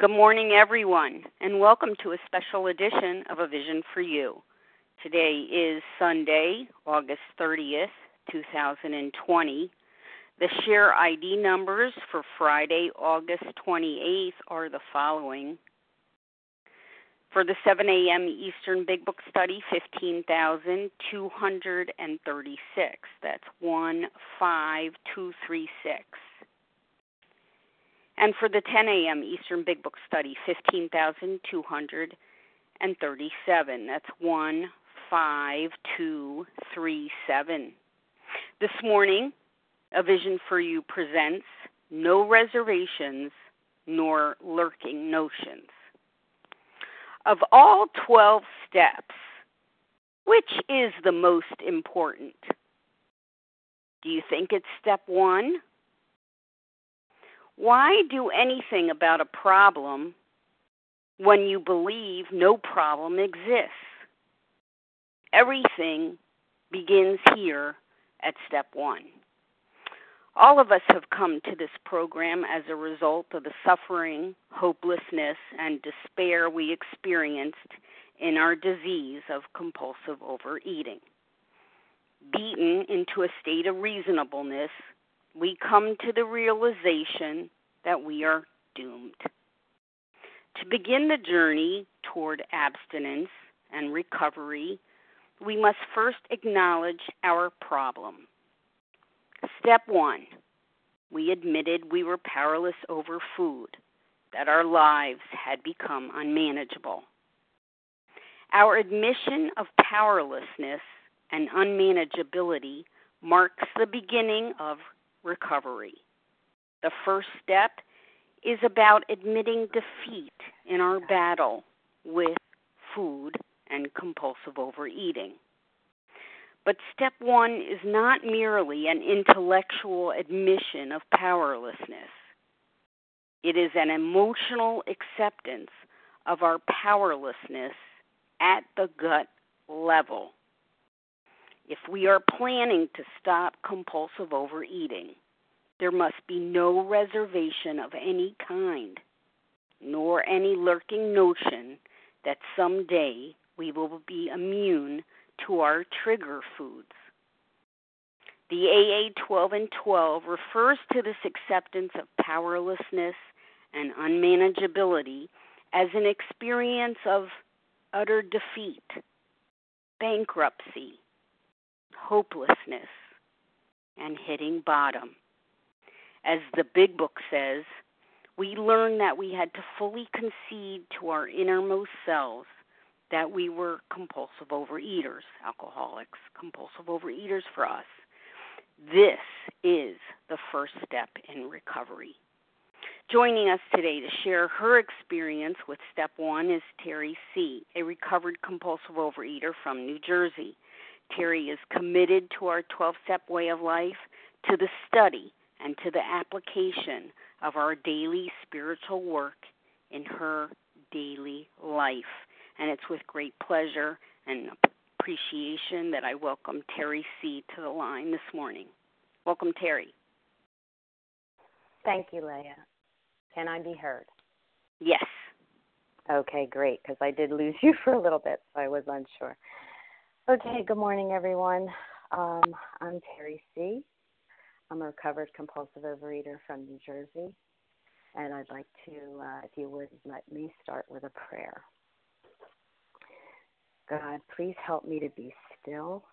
Good morning, everyone, and welcome to a special edition of A Vision for You. Today is Sunday, August 30th, 2020. The share ID numbers for Friday, August 28th are the following. For the 7 a.m. Eastern Big Book Study, 15,236. That's 15236. And for the 10 a.m. Eastern Big Book Study, 15,237. That's 15237. This morning, A Vision for You presents No Reservations Nor Lurking Notions. Of all 12 steps, which is the most important? Do you think it's step one? Why do anything about a problem when you believe no problem exists? Everything begins here at step one. All of us have come to this program as a result of the suffering, hopelessness, and despair we experienced in our disease of compulsive overeating. Beaten into a state of reasonableness, we come to the realization that we are doomed. To begin the journey toward abstinence and recovery, we must first acknowledge our problem. Step one we admitted we were powerless over food, that our lives had become unmanageable. Our admission of powerlessness and unmanageability marks the beginning of recovery. The first step is about admitting defeat in our battle with food and compulsive overeating. But step one is not merely an intellectual admission of powerlessness, it is an emotional acceptance of our powerlessness at the gut level. If we are planning to stop compulsive overeating, there must be no reservation of any kind, nor any lurking notion that someday we will be immune to our trigger foods. The AA 12 and 12 refers to this acceptance of powerlessness and unmanageability as an experience of utter defeat, bankruptcy, hopelessness, and hitting bottom. As the big book says, we learned that we had to fully concede to our innermost selves that we were compulsive overeaters, alcoholics, compulsive overeaters for us. This is the first step in recovery. Joining us today to share her experience with step one is Terry C., a recovered compulsive overeater from New Jersey. Terry is committed to our 12 step way of life, to the study and to the application of our daily spiritual work in her daily life. And it's with great pleasure and appreciation that I welcome Terry C. to the line this morning. Welcome, Terry. Thank you, Leah. Can I be heard? Yes. Okay, great, because I did lose you for a little bit, so I was unsure. Okay, good morning, everyone. Um, I'm Terry C. I'm a recovered compulsive overeater from New Jersey, and I'd like to, uh, if you would, let me start with a prayer. God, please help me to be still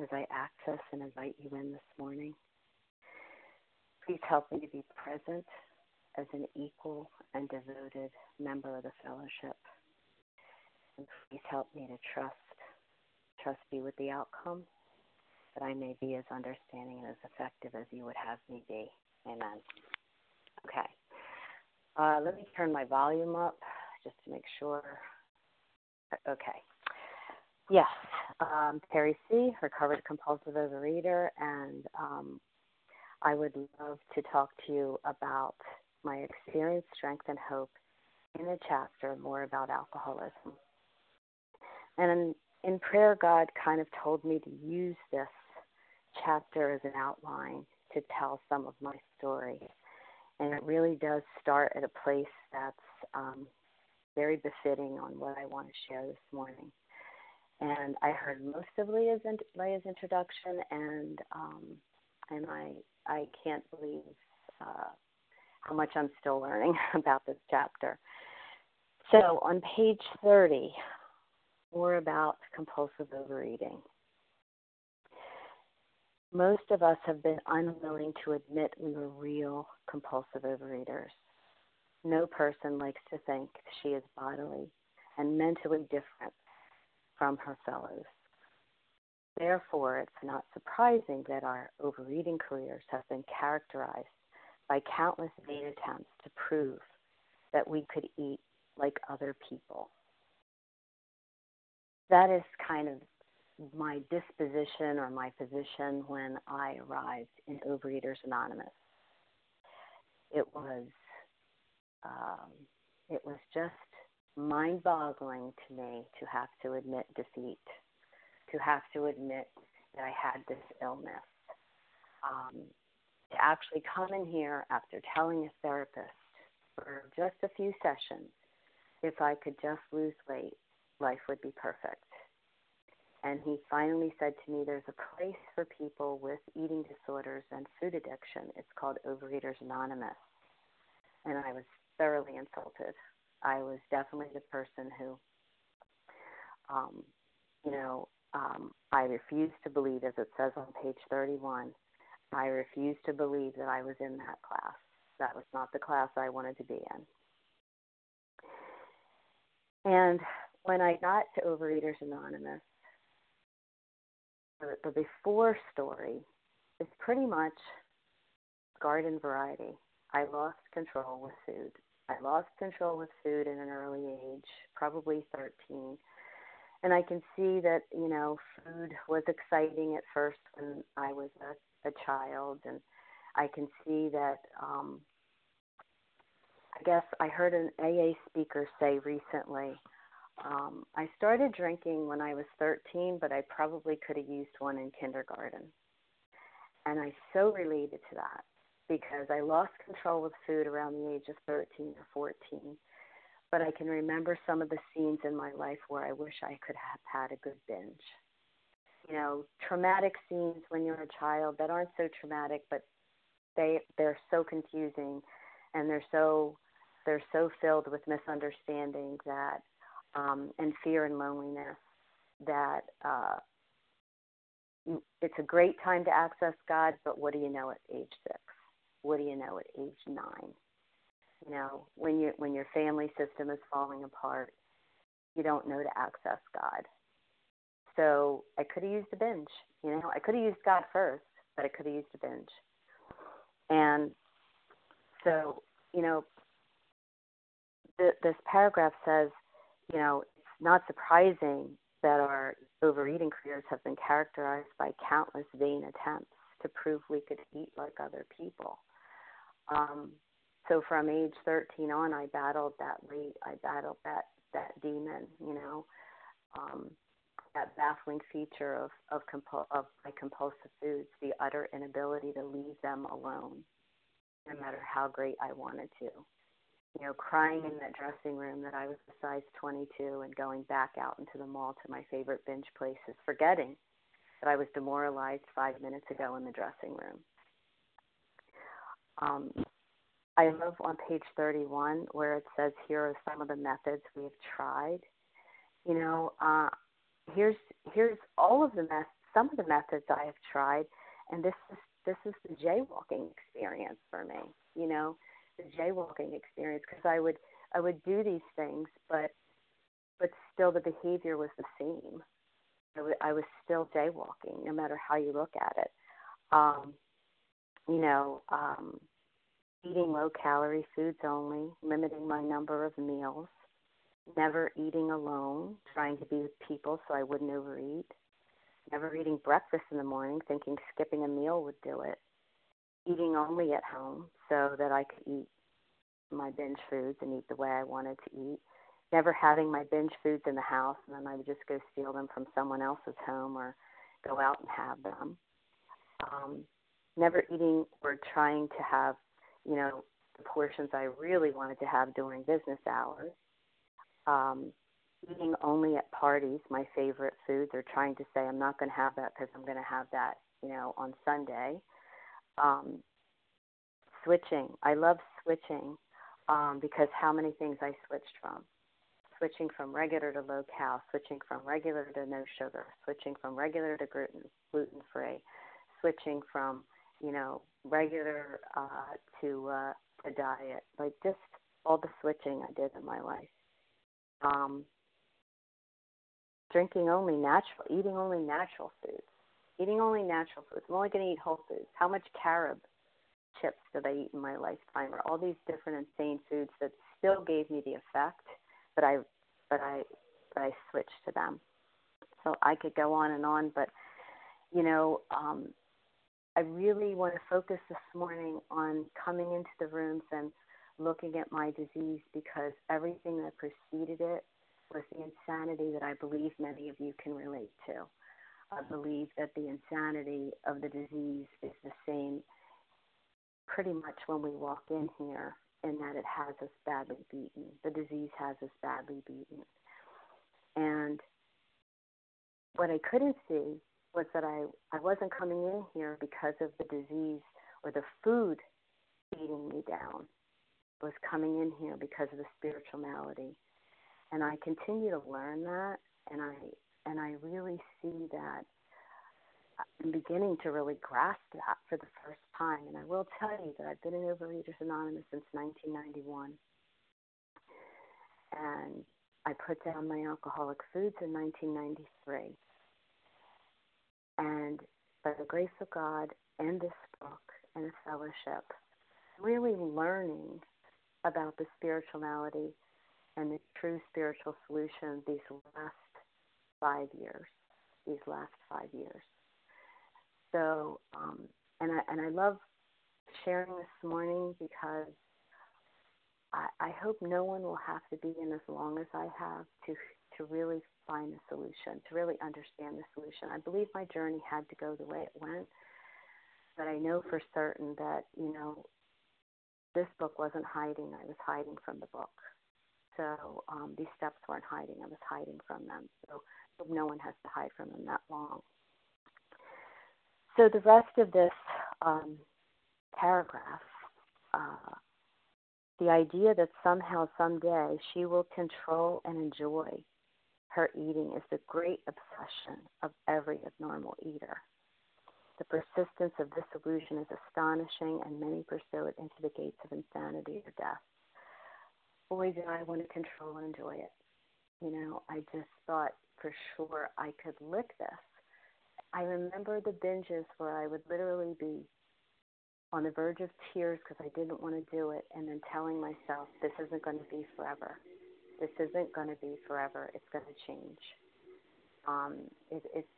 as I access and invite you in this morning. Please help me to be present as an equal and devoted member of the fellowship. And please help me to trust, trust you with the outcome, that I may be as understanding and as effective as you would have me be. Amen. Okay. Uh, let me turn my volume up just to make sure. Okay. Yes, um, Terry C., recovered compulsive overeater, and um, I would love to talk to you about my experience, strength, and hope in a chapter more about alcoholism. And in, in prayer, God kind of told me to use this chapter as an outline to tell some of my story. And it really does start at a place that's um, very befitting on what I want to share this morning. And I heard most of Leah's, Leah's introduction, and um, and I I can't believe uh, how much I'm still learning about this chapter. So on page 30, more about compulsive overeating. Most of us have been unwilling to admit we were real compulsive overeaters. No person likes to think she is bodily and mentally different from her fellows. Therefore, it's not surprising that our overeating careers have been characterized by countless vain attempts to prove that we could eat like other people. That is kind of my disposition or my position when I arrived in Overeaters Anonymous. It was um, it was just mind-boggling to me to have to admit defeat, to have to admit that I had this illness. Um, to actually come in here after telling a therapist for just a few sessions, if I could just lose weight, life would be perfect. And he finally said to me, There's a place for people with eating disorders and food addiction. It's called Overeaters Anonymous. And I was thoroughly insulted. I was definitely the person who, um, you know, um, I refused to believe, as it says on page 31, I refused to believe that I was in that class. That was not the class I wanted to be in. And when I got to Overeaters Anonymous, the, before story is pretty much garden variety. I lost control with food. I lost control with food at an early age, probably 13. And I can see that, you know, food was exciting at first when I was a, a child. And I can see that, um, I guess I heard an AA speaker say recently um, I started drinking when I was 13, but I probably could have used one in kindergarten. And I so related to that because I lost control with food around the age of 13 or 14. But I can remember some of the scenes in my life where I wish I could have had a good binge. You know, traumatic scenes when you're a child that aren't so traumatic, but they they're so confusing, and they're so they're so filled with misunderstanding that um, and fear and loneliness that uh, it's a great time to access God, but what do you know at age six? What do you know at age nine? You know, when you when your family system is falling apart, you don't know to access God. So I could have used a binge. You know, I could have used God first, but I could have used a binge. And so, you know, th- this paragraph says you know, it's not surprising that our overeating careers have been characterized by countless vain attempts to prove we could eat like other people. Um, so from age 13 on, I battled that weight. I battled that that demon. You know, um, that baffling feature of of, compul- of my compulsive foods, the utter inability to leave them alone, no matter how great I wanted to you know, crying in that dressing room that I was a size 22 and going back out into the mall to my favorite binge places, forgetting that I was demoralized five minutes ago in the dressing room. Um, I love on page 31 where it says, Here are some of the methods we have tried. You know, uh, here's here's all of the meth- some of the methods I have tried, and this is this is the jaywalking experience for me. You know, the jaywalking experience because I would I would do these things, but but still the behavior was the same. I, w- I was still jaywalking, no matter how you look at it. Um, you know, um, eating low calorie foods only, limiting my number of meals, never eating alone, trying to be with people so I wouldn't overeat, never eating breakfast in the morning, thinking skipping a meal would do it, eating only at home so that I could eat my binge foods and eat the way I wanted to eat. Never having my binge foods in the house and then I would just go steal them from someone else's home or go out and have them. Um, never eating or trying to have, you know, the portions I really wanted to have during business hours. Um, eating only at parties, my favorite foods, or trying to say I'm not going to have that because I'm going to have that, you know, on Sunday. Um, switching, I love switching um, because how many things I switched from. Switching from regular to low cal, switching from regular to no sugar, switching from regular to gluten gluten free, switching from you know regular uh, to uh, to diet, like just all the switching I did in my life. Um, drinking only natural, eating only natural foods, eating only natural foods. I'm only going to eat whole foods. How much carob chips did I eat in my lifetime? Or all these different insane foods that still gave me the effect, but I, but I, but I switched to them. So I could go on and on, but you know, um, I really want to focus this morning on coming into the rooms and looking at my disease because everything that preceded it was the insanity that I believe many of you can relate to. I believe that the insanity of the disease is the same pretty much when we walk in here, in that it has us badly beaten. The disease has us badly beaten. And what I couldn't see was that I, I wasn't coming in here because of the disease or the food beating me down. I was coming in here because of the spiritual malady and I continue to learn that, and I and I really see that uh, I'm beginning to really grasp that for the first time. And I will tell you that I've been in Overeaters Anonymous since 1991, and I put down my alcoholic foods in 1993. And by the grace of God and this book and the fellowship, really learning about the spirituality and the true spiritual solution these last five years. These last five years. So, um, and I and I love sharing this morning because I, I hope no one will have to be in as long as I have to to really find the solution, to really understand the solution. I believe my journey had to go the way it went, but I know for certain that you know this book wasn't hiding. I was hiding from the book. So um, these steps weren't hiding. I was hiding from them. So no one has to hide from them that long. So the rest of this um, paragraph, uh, the idea that somehow, someday, she will control and enjoy her eating is the great obsession of every abnormal eater. The persistence of this illusion is astonishing, and many pursue it into the gates of insanity or death boy, did I want to control and enjoy it. You know, I just thought for sure I could lick this. I remember the binges where I would literally be on the verge of tears because I didn't want to do it, and then telling myself, this isn't going to be forever. This isn't going to be forever. It's going to change. Um, it, it's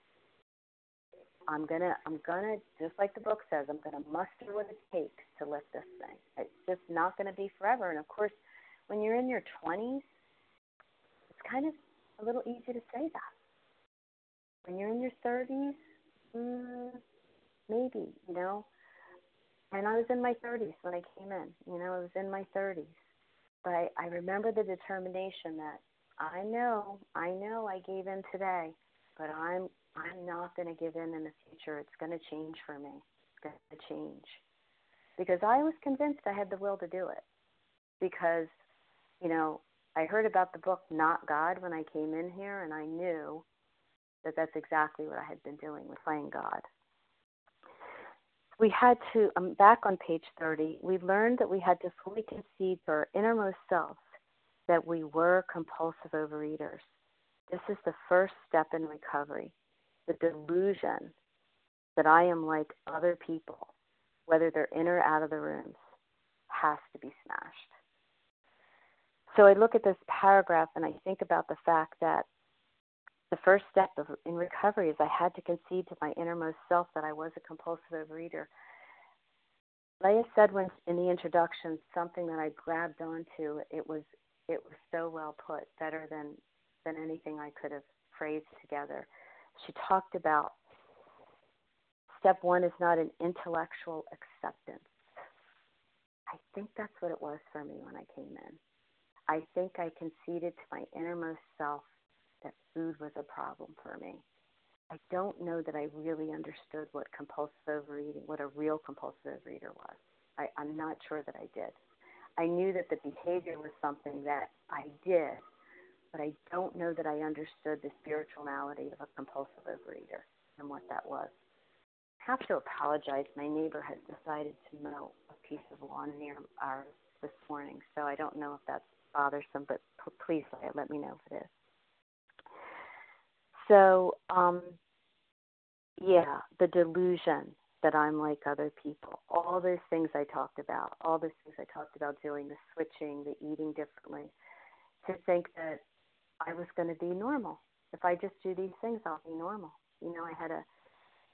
I'm gonna I'm gonna just like the book says, I'm gonna muster what it takes to lift this thing. It's just not gonna be forever. And of course, when you're in your 20s, it's kind of a little easy to say that. When you're in your 30s, mm, maybe, you know. And I was in my 30s when I came in. You know, I was in my 30s. But I, I remember the determination that I know, I know I gave in today, but I'm I'm not going to give in in the future. It's going to change for me. It's going to change. Because I was convinced I had the will to do it. Because you know, I heard about the book Not God when I came in here, and I knew that that's exactly what I had been doing with playing God. We had to, um, back on page 30, we learned that we had to fully concede to our innermost selves that we were compulsive overeaters. This is the first step in recovery. The delusion that I am like other people, whether they're in or out of the rooms, has to be smashed. So I look at this paragraph and I think about the fact that the first step of, in recovery is I had to concede to my innermost self that I was a compulsive overeater. Leah said when in the introduction something that I grabbed onto. It was it was so well put, better than than anything I could have phrased together. She talked about step one is not an intellectual acceptance. I think that's what it was for me when I came in. I think I conceded to my innermost self that food was a problem for me. I don't know that I really understood what compulsive overeating, what a real compulsive overeater was. I, I'm not sure that I did. I knew that the behavior was something that I did, but I don't know that I understood the spirituality of a compulsive overeater and what that was. I have to apologize. My neighbor has decided to mow a piece of lawn near ours this morning, so I don't know if that's bothersome, but p- please let me know if it is. So, um, yeah, the delusion that I'm like other people, all those things I talked about, all those things I talked about doing, the switching, the eating differently, to think that I was going to be normal. If I just do these things, I'll be normal. You know, I had a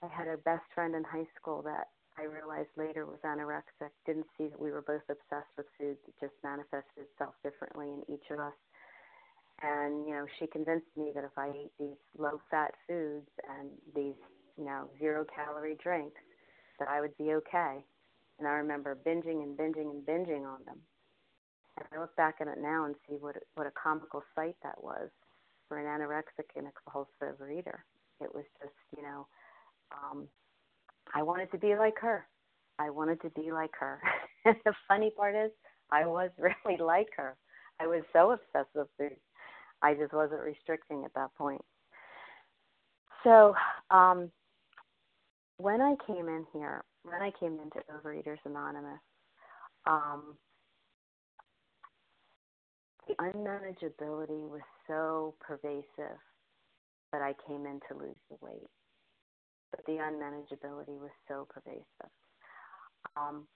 I had a best friend in high school that I realized later was anorexic. Didn't see that we were both obsessed with food. It just manifested itself differently in each of us. And you know, she convinced me that if I ate these low-fat foods and these you know zero-calorie drinks, that I would be okay. And I remember binging and binging and binging on them. And I look back at it now and see what what a comical sight that was for an anorexic and a compulsive overeater. It was just, you know, um, I wanted to be like her. I wanted to be like her. and the funny part is, I was really like her. I was so obsessed with food. I just wasn't restricting at that point. So, um, when I came in here, when I came into Overeaters Anonymous, um, the unmanageability was so pervasive that I came in to lose the weight. But the unmanageability was so pervasive. Um,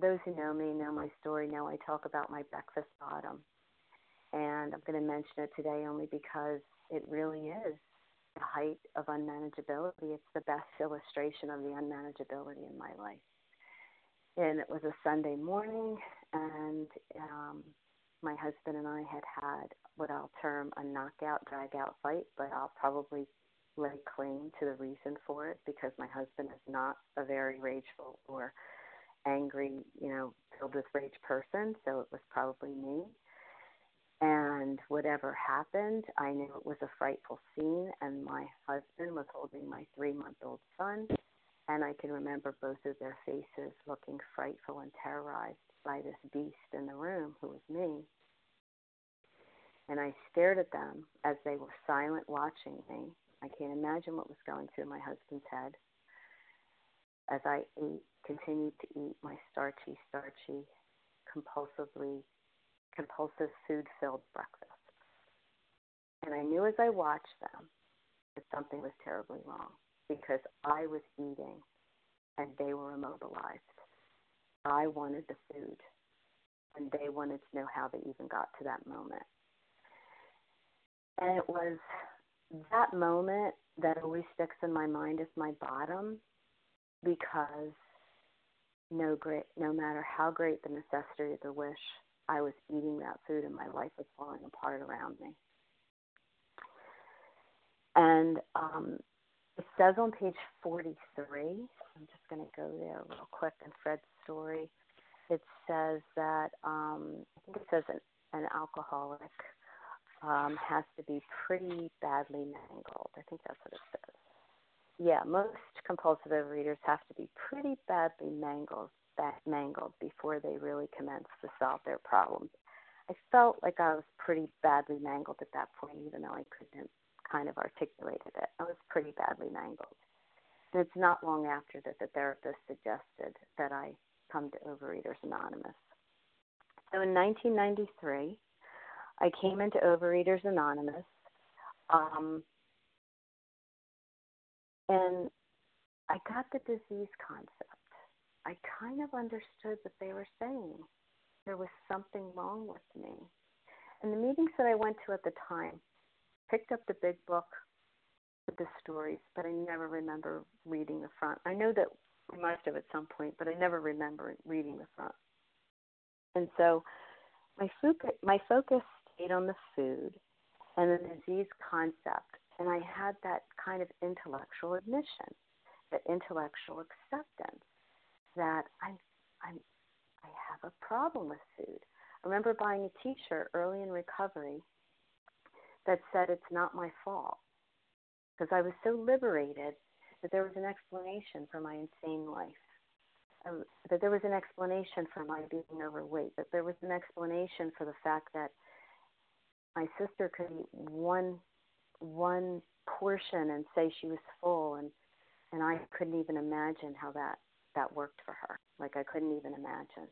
those who know me know my story, know I talk about my breakfast bottom. And I'm going to mention it today only because it really is the height of unmanageability. It's the best illustration of the unmanageability in my life. And it was a Sunday morning, and um, my husband and I had had what I'll term a knockout, drag out fight, but I'll probably lay claim to the reason for it because my husband is not a very rageful or angry, you know, filled with rage person, so it was probably me. And whatever happened, I knew it was a frightful scene, and my husband was holding my three month old son, and I can remember both of their faces looking frightful and terrorized by this beast in the room who was me. And I stared at them as they were silent watching me. I can't imagine what was going through my husband's head as I ate, continued to eat my starchy, starchy, compulsively, compulsive food filled breakfast. And I knew as I watched them that something was terribly wrong because I was eating and they were immobilized. I wanted the food, and they wanted to know how they even got to that moment. And it was that moment that always sticks in my mind is my bottom because no great no matter how great the necessity of the wish, I was eating that food and my life was falling apart around me. And um, it says on page 43, I'm just going to go there real quick in Fred's story. It says that, um, I think it says an, an alcoholic um, has to be pretty badly mangled. I think that's what it says. Yeah, most compulsive overeaters have to be pretty badly mangled, mangled before they really commence to solve their problems. I felt like I was pretty badly mangled at that point, even though I couldn't kind of articulate it. I was pretty badly mangled. And it's not long after that the therapist suggested that I come to Overeaters Anonymous. So in 1993, I came into Overeaters Anonymous, um, and I got the disease concept. I kind of understood what they were saying. There was something wrong with me. And the meetings that I went to at the time picked up the big book with the stories, but I never remember reading the front. I know that we must have at some point, but I never remember reading the front. And so my focus, my focus stayed on the food and the disease concept, and I had that kind of intellectual admission, that intellectual acceptance that I'm, I'm, I I have a problem with food. I remember buying a t shirt early in recovery that said it's not my fault because I was so liberated that there was an explanation for my insane life. Um, that there was an explanation for my being overweight, that there was an explanation for the fact that my sister could eat one one portion and say she was full and and I couldn't even imagine how that that worked for her. Like I couldn't even imagine.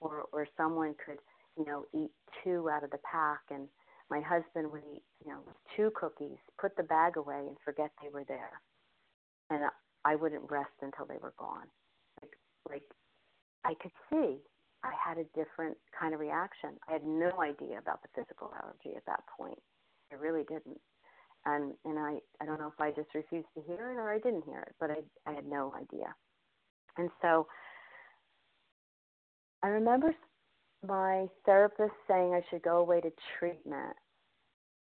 Or or someone could, you know, eat two out of the pack and my husband would eat, you know, two cookies, put the bag away and forget they were there. And I wouldn't rest until they were gone. Like like I could see I had a different kind of reaction. I had no idea about the physical allergy at that point. I really didn't. And and I I don't know if I just refused to hear it or I didn't hear it, but I I had no idea. And so I remember my therapist saying I should go away to treatment.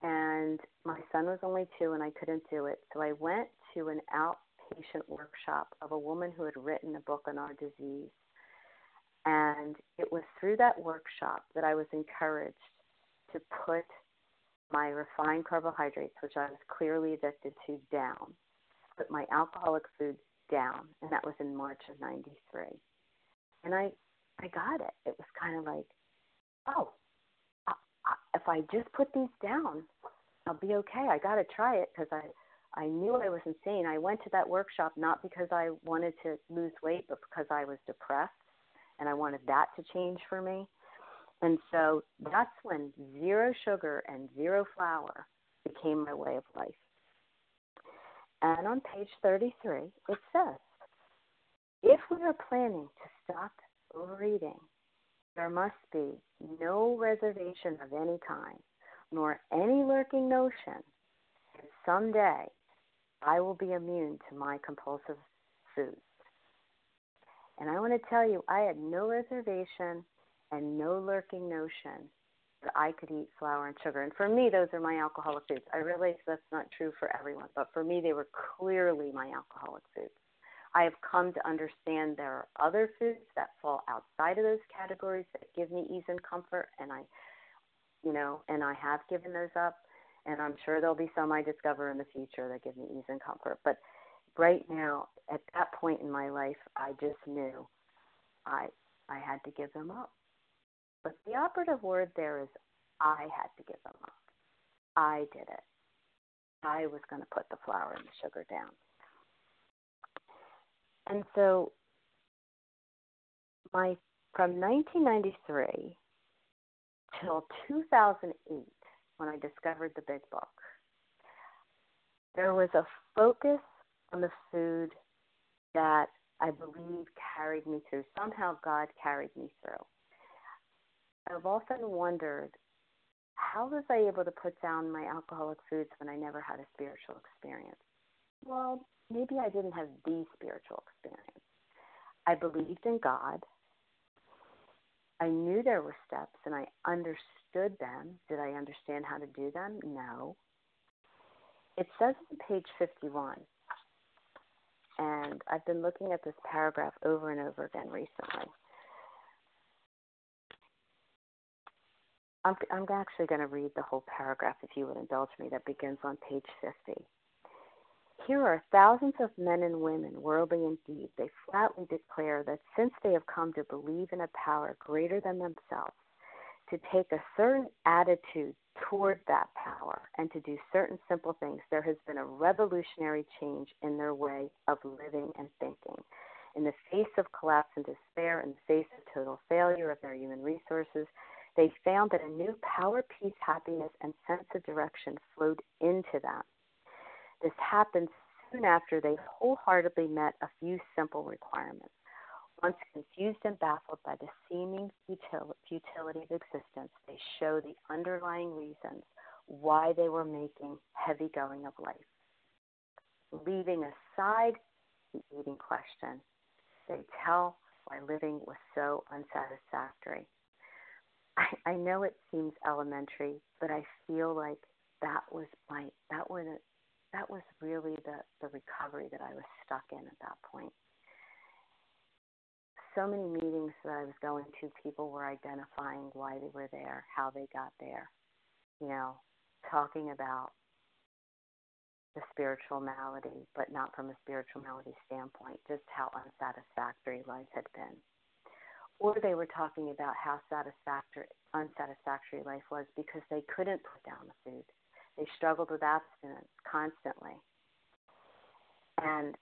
And my son was only two and I couldn't do it. So I went to an outpatient workshop of a woman who had written a book on our disease. And it was through that workshop that I was encouraged to put my refined carbohydrates, which I was clearly addicted to, down, put my alcoholic foods down. And that was in March of 93. And I, I got it. It was kind of like, oh, if I just put these down, I'll be okay. I got to try it because I, I knew I was insane. I went to that workshop not because I wanted to lose weight, but because I was depressed and I wanted that to change for me. And so that's when zero sugar and zero flour became my way of life. And on page 33, it says, if we are planning to stop overeating, there must be no reservation of any kind, nor any lurking notion that someday I will be immune to my compulsive foods. And I want to tell you, I had no reservation and no lurking notion that I could eat flour and sugar. And for me, those are my alcoholic foods. I realize that's not true for everyone, but for me, they were clearly my alcoholic foods. I have come to understand there are other foods that fall outside of those categories that give me ease and comfort, and I, you know, and I have given those up. And I'm sure there'll be some I discover in the future that give me ease and comfort. But right now, at that point in my life, I just knew I I had to give them up. But the operative word there is I had to give them up. I did it. I was going to put the flour and the sugar down. And so my from 1993 till 2008 when I discovered the big book there was a focus the food that I believe carried me through somehow God carried me through I've often wondered how was I able to put down my alcoholic foods when I never had a spiritual experience? Well, maybe I didn't have the spiritual experience. I believed in God. I knew there were steps and I understood them. Did I understand how to do them? No. It says on page 51, and I've been looking at this paragraph over and over again recently. I'm, I'm actually going to read the whole paragraph, if you would indulge me, that begins on page 50. Here are thousands of men and women, worldly indeed. They flatly declare that since they have come to believe in a power greater than themselves, to take a certain attitude toward that power and to do certain simple things, there has been a revolutionary change in their way of living and thinking. In the face of collapse and despair, in the face of total failure of their human resources, they found that a new power, peace, happiness, and sense of direction flowed into them. This happened soon after they wholeheartedly met a few simple requirements. Once confused and baffled by the seeming futility of existence, they show the underlying reasons why they were making heavy going of life. Leaving aside the eating question, they tell why living was so unsatisfactory. I, I know it seems elementary, but I feel like that was my that was that was really the the recovery that I was stuck in at that point. So many meetings that I was going to, people were identifying why they were there, how they got there, you know, talking about the spiritual malady, but not from a spiritual malady standpoint, just how unsatisfactory life had been. Or they were talking about how satisfactory, unsatisfactory life was because they couldn't put down the food. They struggled with abstinence constantly. And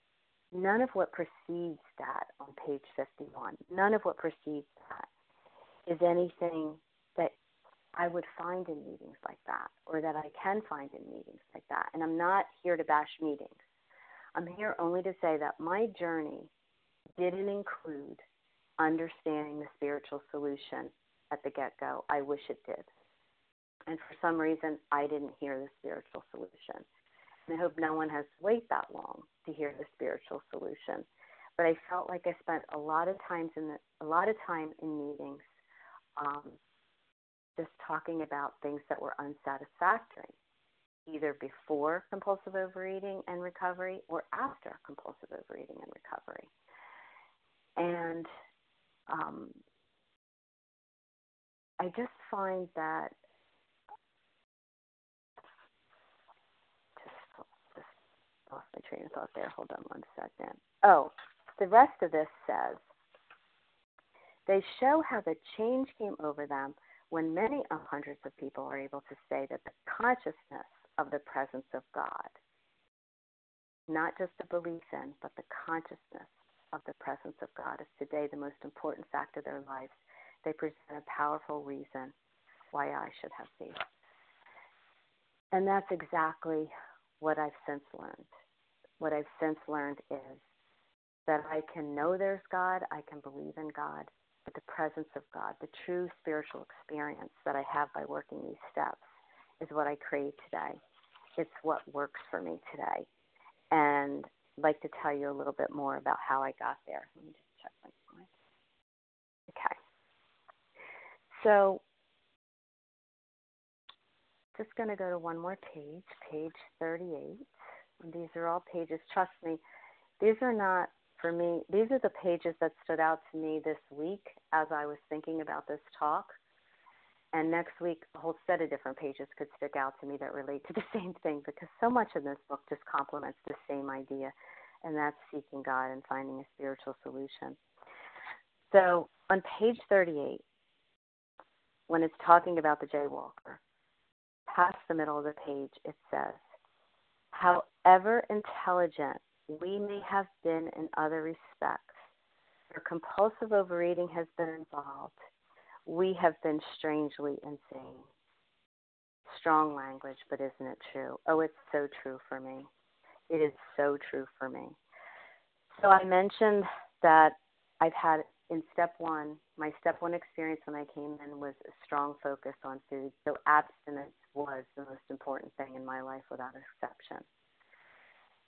none of what precedes that on page 51, none of what precedes that is anything that I would find in meetings like that or that I can find in meetings like that. And I'm not here to bash meetings. I'm here only to say that my journey didn't include understanding the spiritual solution at the get go. I wish it did. And for some reason, I didn't hear the spiritual solution. And I hope no one has to wait that long to hear the spiritual solution. But I felt like I spent a lot of times in the, a lot of time in meetings um, just talking about things that were unsatisfactory, either before compulsive overeating and recovery or after compulsive overeating and recovery. And um, I just find that just, just lost my train of thought there. Hold on one second. Oh, the rest of this says they show how the change came over them when many hundreds of people are able to say that the consciousness of the presence of God, not just the belief in, but the consciousness of the presence of God is today the most important fact of their lives, they present a powerful reason why I should have faith. And that's exactly what I've since learned. What I've since learned is that I can know there's God, I can believe in God, but the presence of God, the true spiritual experience that I have by working these steps, is what I crave today. It's what works for me today. And I'd like to tell you a little bit more about how I got there. Let me just check my slide. Okay. So, just going to go to one more page, page 38. These are all pages. Trust me, these are not for me, these are the pages that stood out to me this week as I was thinking about this talk. And next week, a whole set of different pages could stick out to me that relate to the same thing because so much in this book just complements the same idea, and that's seeking God and finding a spiritual solution. So on page 38, when it's talking about the jaywalker, past the middle of the page, it says, However intelligent we may have been in other respects. Where compulsive overeating has been involved, we have been strangely insane. Strong language, but isn't it true? Oh, it's so true for me. It is so true for me. So I mentioned that I've had in step one, my step one experience when I came in was a strong focus on food. So abstinence was the most important thing in my life without exception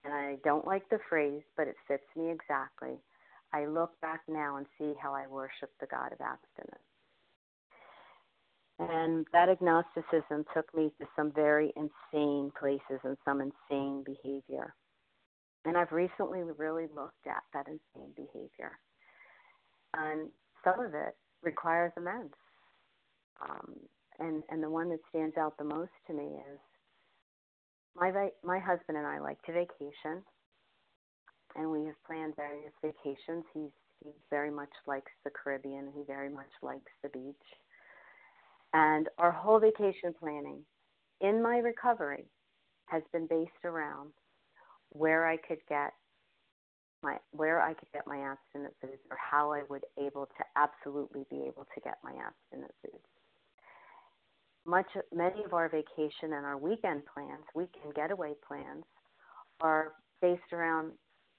and I don't like the phrase, but it fits me exactly. I look back now and see how I worship the God of abstinence. And that agnosticism took me to some very insane places and some insane behavior. And I've recently really looked at that insane behavior. And some of it requires amends. Um, and, and the one that stands out the most to me is my my husband and I like to vacation, and we have planned various vacations. He's he very much likes the Caribbean. He very much likes the beach, and our whole vacation planning in my recovery has been based around where I could get my where I could get my abstinent foods or how I would able to absolutely be able to get my abstinent foods much many of our vacation and our weekend plans, weekend getaway plans, are based around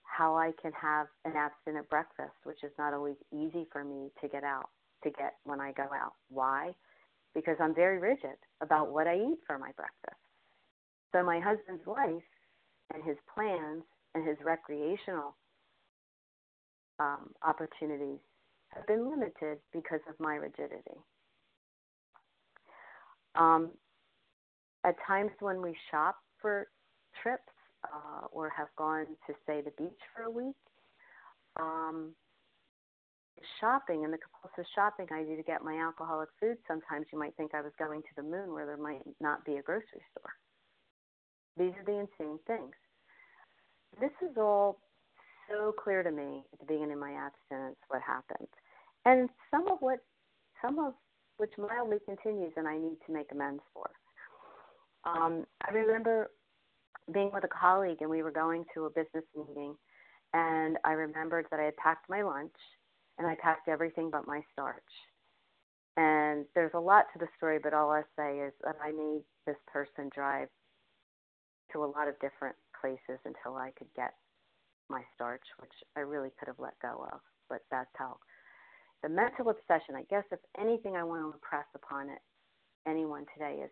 how I can have an abstinent breakfast, which is not always easy for me to get out to get when I go out. Why? Because I'm very rigid about what I eat for my breakfast. So my husband's life and his plans and his recreational um, opportunities have been limited because of my rigidity. Um, at times when we shop for trips uh, or have gone to, say, the beach for a week, um, shopping and the compulsive shopping I do to get my alcoholic food, sometimes you might think I was going to the moon where there might not be a grocery store. These are the insane things. This is all so clear to me at the beginning of my abstinence what happened. And some of what some of which mildly continues and I need to make amends for. Um, I remember being with a colleague and we were going to a business meeting and I remembered that I had packed my lunch and I packed everything but my starch. And there's a lot to the story, but all I say is that I made this person drive to a lot of different places until I could get my starch, which I really could have let go of. But that's how the mental obsession, I guess, if anything I want to impress upon it, anyone today is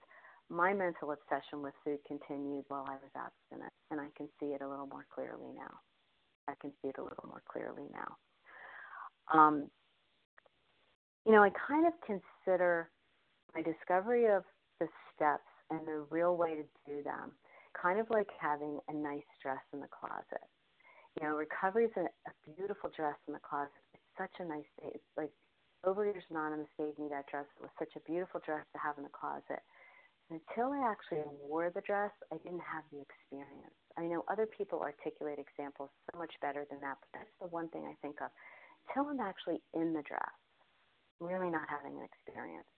my mental obsession with food continued while I was abstinent, and I can see it a little more clearly now. I can see it a little more clearly now. Um, you know, I kind of consider my discovery of the steps and the real way to do them kind of like having a nice dress in the closet. You know, recovery is a, a beautiful dress in the closet. It's such a nice day. It's like Overeaters Anonymous gave me that dress. It was such a beautiful dress to have in the closet. Until I actually wore the dress, I didn't have the experience. I know other people articulate examples so much better than that, but that's the one thing I think of. Until I'm actually in the dress, I'm really not having an experience.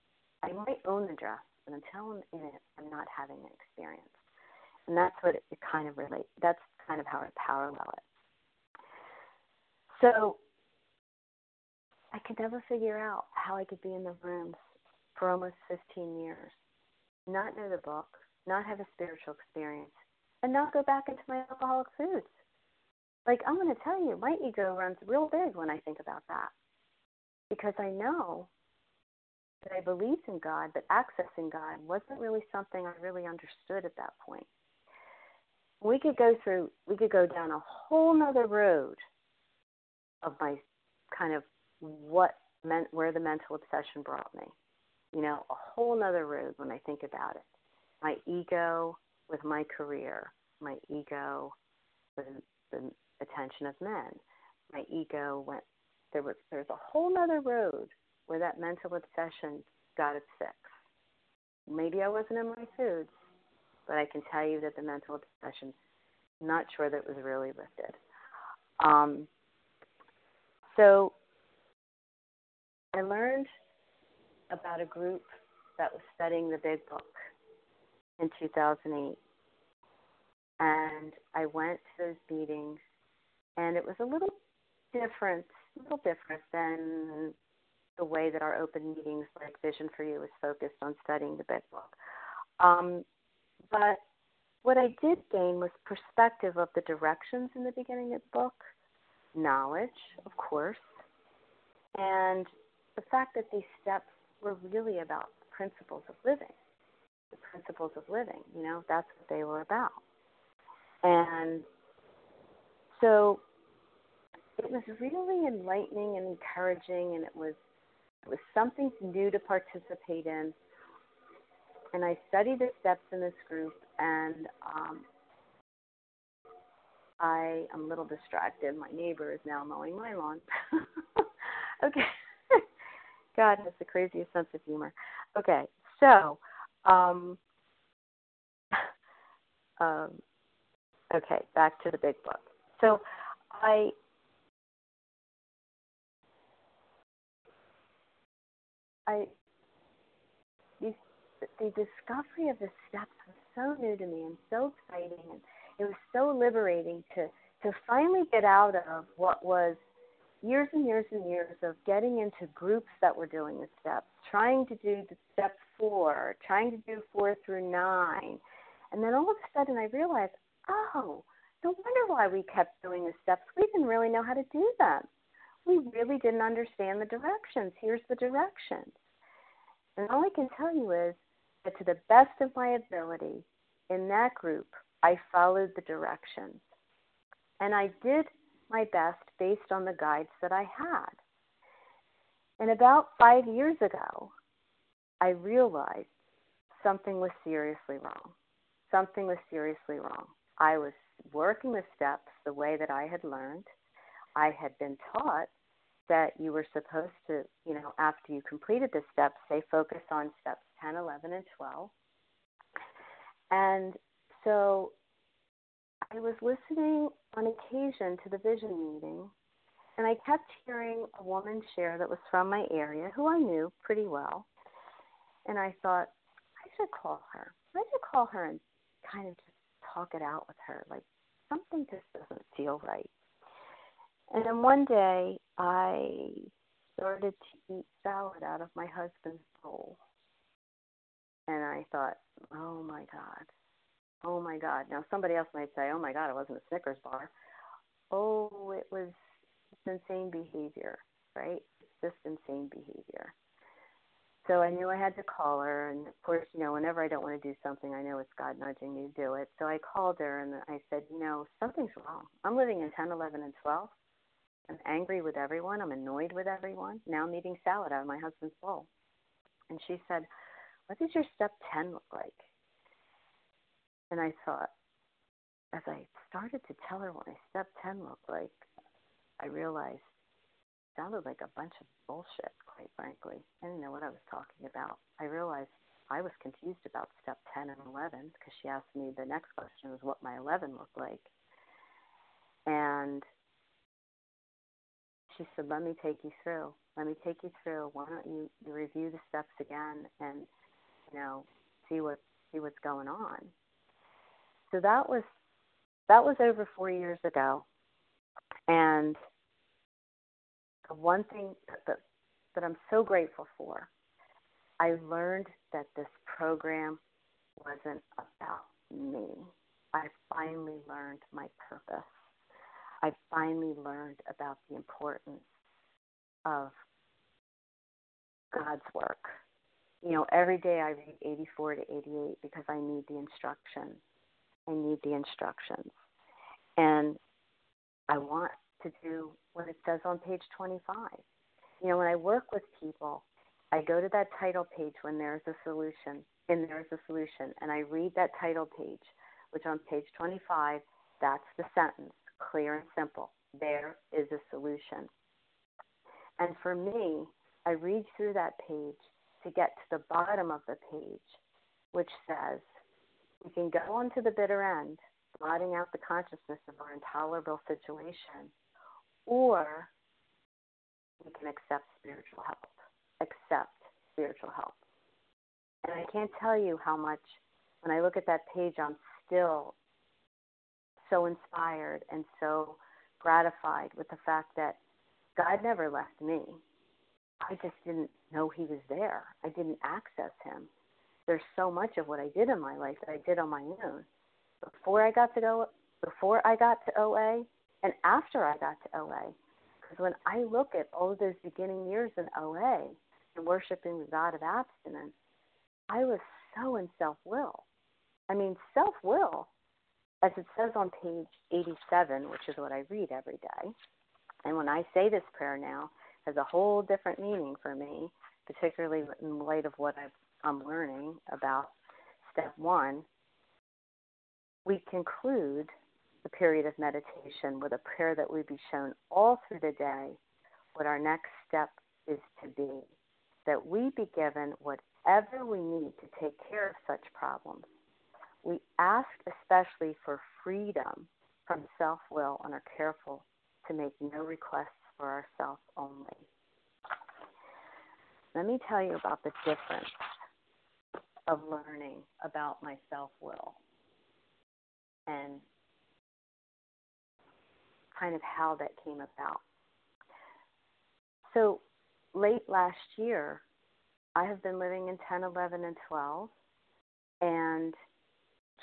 I might own the dress, but until I'm in it, I'm not having an experience. And that's what it, it kind of relates. That's kind of how I parallel it. So I could never figure out how I could be in the rooms for almost 15 years, not know the book, not have a spiritual experience, and not go back into my alcoholic foods. Like, I'm going to tell you, my ego runs real big when I think about that. Because I know that I believed in God, but accessing God wasn't really something I really understood at that point. We could go through, we could go down a whole nother road of my kind of what meant, where the mental obsession brought me. You know, a whole nother road when I think about it. My ego with my career, my ego with the attention of men. My ego went there was there's a whole other road where that mental obsession got its fix. Maybe I wasn't in my foods, but I can tell you that the mental obsession, not sure that it was really lifted. Um, so I learned about a group that was studying the big book in 2008. And I went to those meetings, and it was a little different, a little different than the way that our open meetings, like Vision for You, is focused on studying the big book. Um, but what I did gain was perspective of the directions in the beginning of the book, knowledge, of course, and the fact that these steps were really about principles of living the principles of living. You know, that's what they were about. And so it was really enlightening and encouraging, and it was it was something new to participate in. And I studied the steps in this group, and um, I am a little distracted. My neighbor is now mowing my lawn. okay. God has the craziest sense of humor. Okay, so um, um, okay, back to the big book. So I I the, the discovery of the steps was so new to me and so exciting and it was so liberating to to finally get out of what was years and years and years of getting into groups that were doing the steps, trying to do the step four, trying to do four through nine. And then all of a sudden I realized, oh, no wonder why we kept doing the steps. We didn't really know how to do them. We really didn't understand the directions. Here's the directions. And all I can tell you is that to the best of my ability in that group, I followed the directions. And I did my best based on the guides that I had. And about five years ago, I realized something was seriously wrong. Something was seriously wrong. I was working the steps the way that I had learned. I had been taught that you were supposed to, you know, after you completed the steps, say focus on steps 10, 11, and 12. And so I was listening on occasion to the vision meeting, and I kept hearing a woman share that was from my area who I knew pretty well. And I thought, I should call her. I should call her and kind of just talk it out with her. Like, something just doesn't feel right. And then one day I started to eat salad out of my husband's bowl. And I thought, oh my God. Oh my God. Now, somebody else might say, oh my God, it wasn't a Snickers bar. Oh, it was insane behavior, right? It's just insane behavior. So I knew I had to call her, and of course, you know, whenever I don't want to do something, I know it's God nudging me to do it. So I called her and I said, you know, something's wrong. I'm living in 10, 11, and 12. I'm angry with everyone. I'm annoyed with everyone. Now I'm eating salad out of my husband's bowl. And she said, what does your step 10 look like? And I thought, as I started to tell her what my step 10 looked like, I realized it sounded like a bunch of bullshit, quite frankly. I didn't know what I was talking about. I realized I was confused about step 10 and 11 because she asked me the next question was what my 11 looked like. And she said, let me take you through. Let me take you through. Why don't you, you review the steps again and, you know, see what see what's going on. So that was that was over four years ago. And the one thing that, that I'm so grateful for, I learned that this program wasn't about me. I finally learned my purpose. I finally learned about the importance of God's work. You know, every day I read 84 to 88 because I need the instructions. I need the instructions. And I want to do what it says on page 25. You know, when I work with people, I go to that title page when there's a solution, and there's a solution, and I read that title page, which on page 25, that's the sentence, clear and simple. There is a solution. And for me, I read through that page to get to the bottom of the page, which says, we can go on to the bitter end, blotting out the consciousness of our intolerable situation, or we can accept spiritual help. Accept spiritual help. And I can't tell you how much, when I look at that page, I'm still so inspired and so gratified with the fact that God never left me. I just didn't know He was there. I didn't access Him. There's so much of what I did in my life that I did on my own. Before I got to go, before I got to OA, and after I got to OA. Because when I look at all those beginning years in OA and worshiping the God of abstinence, I was so in self will. I mean, self will, as it says on page 87, which is what I read every day. And when I say this prayer now, has a whole different meaning for me, particularly in light of what I've, I'm learning about step one. We conclude the period of meditation with a prayer that we be shown all through the day what our next step is to be, that we be given whatever we need to take care of such problems. We ask especially for freedom from self will and are careful to make no requests for ourselves only. Let me tell you about the difference of learning about my self will and kind of how that came about. So, late last year, I have been living in 10, 11, and 12 and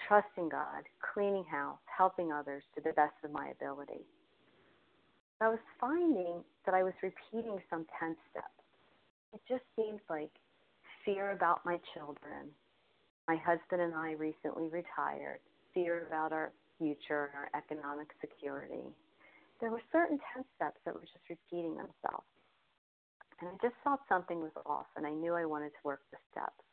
trusting God, cleaning house, helping others to the best of my ability. I was finding that I was repeating some 10 steps. It just seemed like fear about my children. My husband and I recently retired, fear about our future and our economic security, there were certain 10 steps that were just repeating themselves. And I just felt something was off, and I knew I wanted to work the steps.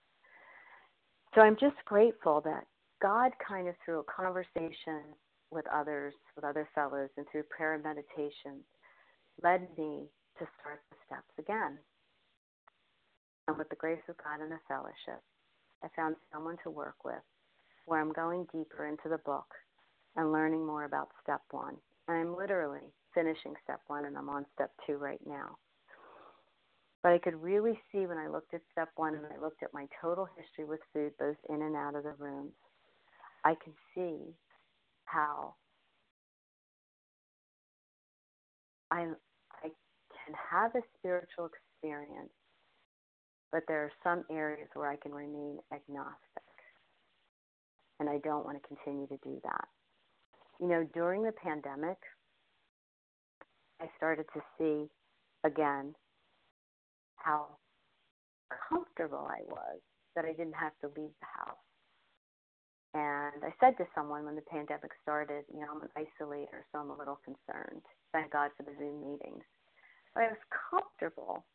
So I'm just grateful that God kind of through a conversation with others, with other fellows, and through prayer and meditation, led me to start the steps again. And with the grace of God and the fellowship, I found someone to work with where I'm going deeper into the book and learning more about step one. And I'm literally finishing step one and I'm on step two right now. But I could really see when I looked at step one and I looked at my total history with food, both in and out of the rooms, I can see how I I can have a spiritual experience, but there are some areas where I can remain agnostic. And I don't want to continue to do that. You know, during the pandemic, I started to see again how comfortable I was that I didn't have to leave the house. And I said to someone when the pandemic started, you know, I'm an isolator, so I'm a little concerned. Thank God for the Zoom meetings. But I was comfortable,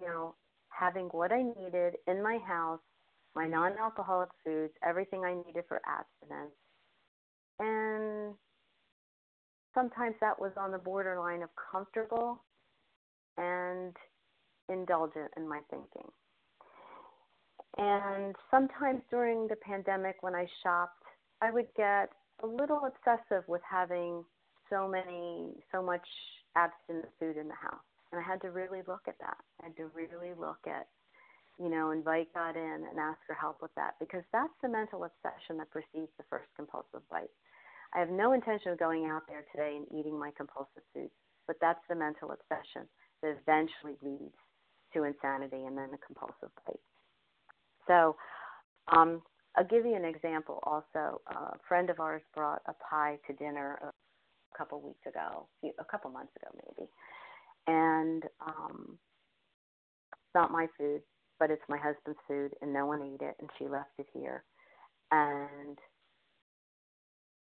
you know, having what I needed in my house, my non alcoholic foods, everything I needed for abstinence. And sometimes that was on the borderline of comfortable and indulgent in my thinking. And sometimes during the pandemic, when I shopped, I would get a little obsessive with having so many, so much abstinent food in the house. And I had to really look at that. I had to really look at, you know, invite God in and ask for help with that because that's the mental obsession that precedes the first compulsive bite. I have no intention of going out there today and eating my compulsive foods, but that's the mental obsession that eventually leads to insanity and then the compulsive bite. So um, I'll give you an example also. a friend of ours brought a pie to dinner a couple weeks ago, a couple months ago maybe. And um, it's not my food, but it's my husband's food, and no one ate it, and she left it here. And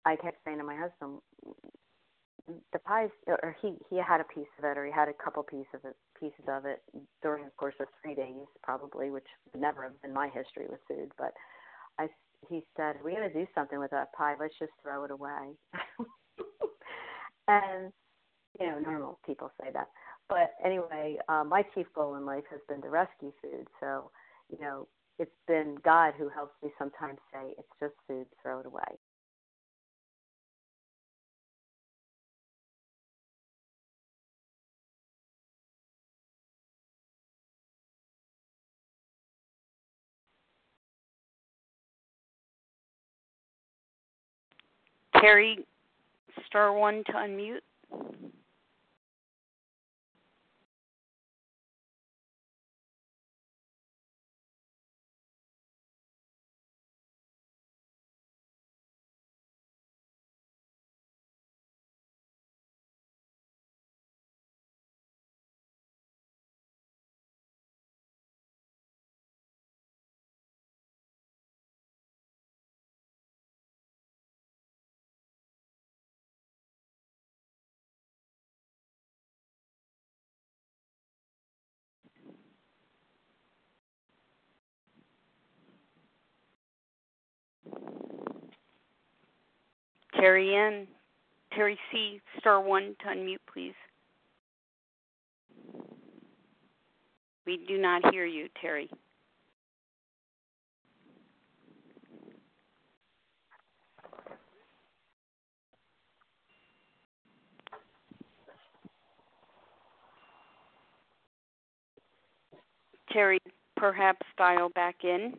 I kept saying to my husband, the pies, or he he had a piece of it, or he had a couple pieces of it, pieces of it during the course of three days, probably, which would never have been my history with food. But I, he said, "We got to do something with that pie. Let's just throw it away." and you know, normal people say that. But anyway, uh, my chief goal in life has been to rescue food. So, you know, it's been God who helps me sometimes say, "It's just food. Throw it away." Terry, star one to unmute. Terry N. Terry C. Star one to unmute, please. We do not hear you, Terry. Terry, perhaps dial back in.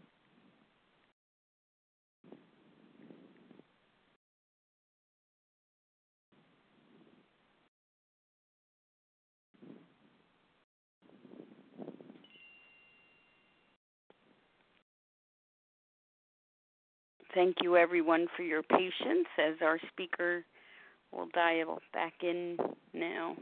Thank you, everyone, for your patience as our speaker will dial back in now.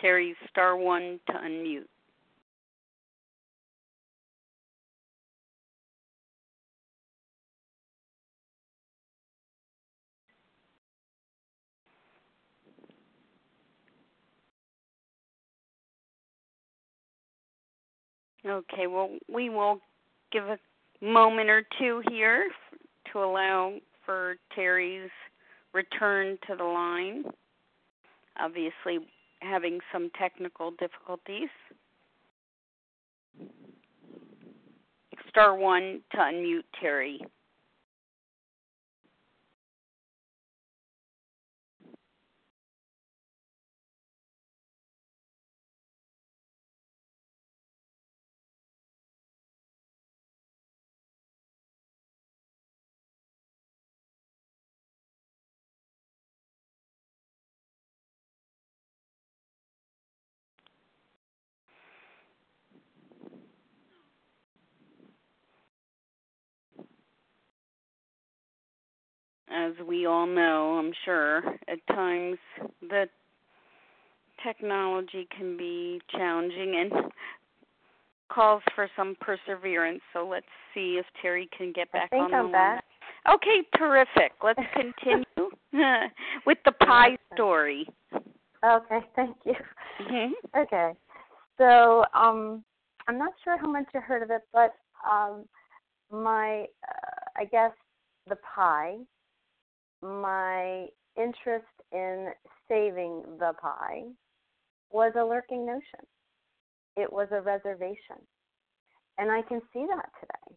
Terry, star one to unmute. Okay, well, we will give a moment or two here to allow for Terry's return to the line. Obviously, having some technical difficulties. Star one to unmute Terry. As we all know, I'm sure, at times the technology can be challenging and calls for some perseverance. So let's see if Terry can get back I think on I'm the back. line. Okay, terrific. Let's continue with the pie story. Okay, thank you. Mm-hmm. Okay, so um, I'm not sure how much you heard of it, but um, my, uh, I guess, the pie my interest in saving the pie was a lurking notion. It was a reservation. And I can see that today.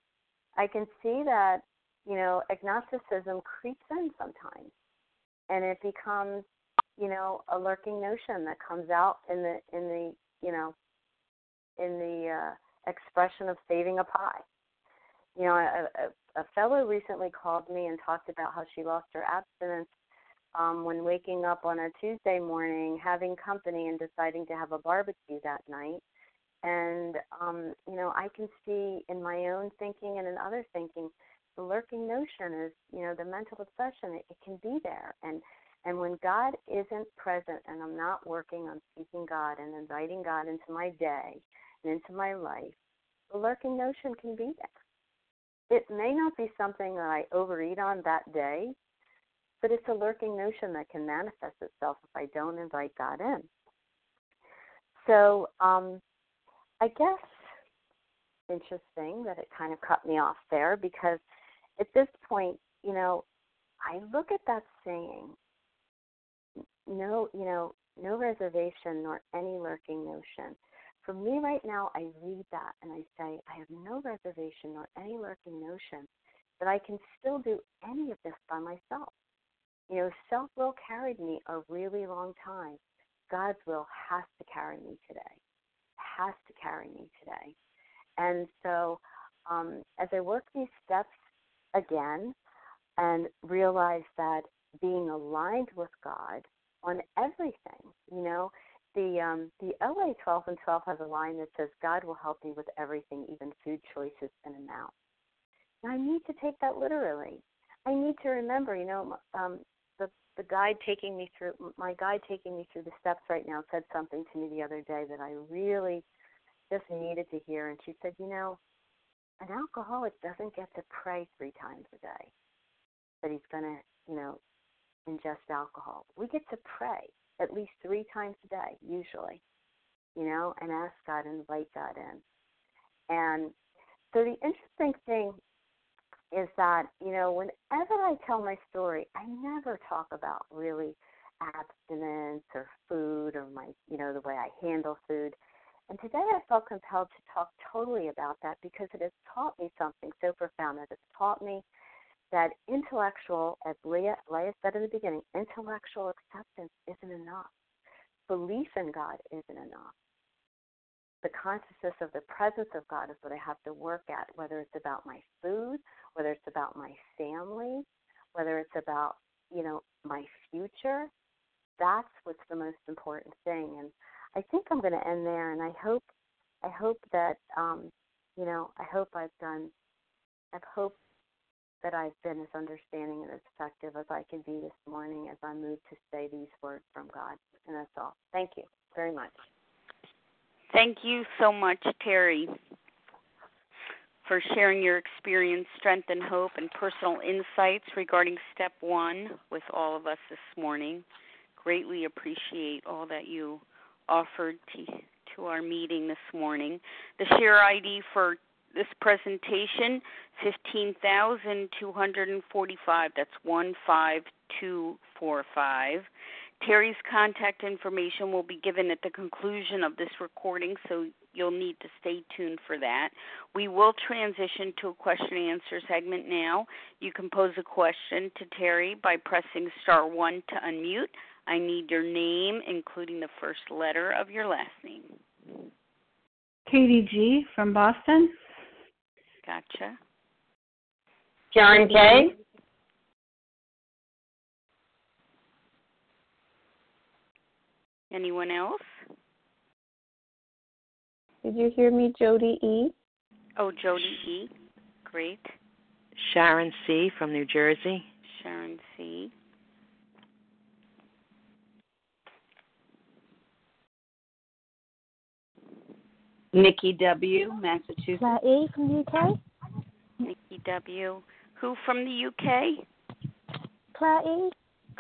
I can see that, you know, agnosticism creeps in sometimes and it becomes, you know, a lurking notion that comes out in the in the, you know, in the uh, expression of saving a pie. You know, a fellow recently called me and talked about how she lost her abstinence um, when waking up on a Tuesday morning, having company, and deciding to have a barbecue that night. And um, you know, I can see in my own thinking and in other thinking, the lurking notion is, you know, the mental obsession. It, it can be there, and and when God isn't present, and I'm not working on seeking God and inviting God into my day and into my life, the lurking notion can be there it may not be something that I overeat on that day, but it's a lurking notion that can manifest itself if I don't invite God in. So um, I guess interesting that it kind of cut me off there because at this point, you know, I look at that saying, no, you know, no reservation nor any lurking notion. For me right now, I read that and I say, I have no reservation nor any lurking notion that I can still do any of this by myself. You know, self will carried me a really long time. God's will has to carry me today, has to carry me today. And so, um, as I work these steps again and realize that being aligned with God on everything, you know, the um, the LA 12 and 12 has a line that says, "God will help me with everything, even food choices and amount." And I need to take that literally. I need to remember, you know, um, the the guide taking me through my guide taking me through the steps right now said something to me the other day that I really just needed to hear, and she said, "You know, an alcoholic doesn't get to pray three times a day that he's going to, you know, ingest alcohol. We get to pray at least three times a day, usually, you know, and ask God invite God in. And so the interesting thing is that, you know, whenever I tell my story, I never talk about really abstinence or food or my, you know, the way I handle food. And today I felt compelled to talk totally about that because it has taught me something so profound. That it's taught me that intellectual, as Leah, Leah said in the beginning, intellectual acceptance isn't enough. Belief in God isn't enough. The consciousness of the presence of God is what I have to work at, whether it's about my food, whether it's about my family, whether it's about, you know, my future. That's what's the most important thing. And I think I'm going to end there. And I hope, I hope that, um, you know, I hope I've done, I've hoped that I've been as understanding and as effective as I can be this morning as I move to say these words from God. And that's all. Thank you. very much. Thank you so much, Terry, for sharing your experience, strength, and hope, and personal insights regarding step one with all of us this morning. Greatly appreciate all that you offered to, to our meeting this morning. The share ID for this presentation 15245 that's 15245 Terry's contact information will be given at the conclusion of this recording, so you'll need to stay tuned for that. We will transition to a question and answer segment now. You can pose a question to Terry by pressing star 1 to unmute. I need your name, including the first letter of your last name. Katie G. from Boston. Gotcha. John J. Anyone else? Did you hear me, Jody E? Oh, Jody E. Great. Sharon C. from New Jersey. Sharon C. Nikki W., Massachusetts. Claire E from the UK. Nikki W. Who from the UK? Claire E.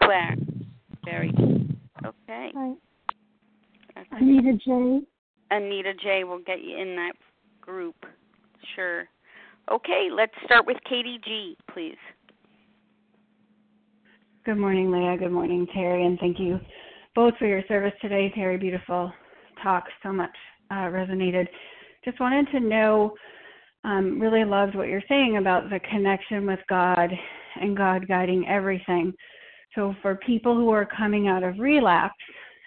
Claire. Very good. Okay. Hi. That's Anita J. Anita J. will get you in that group. Sure. Okay, let's start with Katie G, please. Good morning, Leah. Good morning, Terry, and thank you both for your service today. Terry, beautiful talk. So much uh, resonated. Just wanted to know, um, really loved what you're saying about the connection with God and God guiding everything. So for people who are coming out of relapse,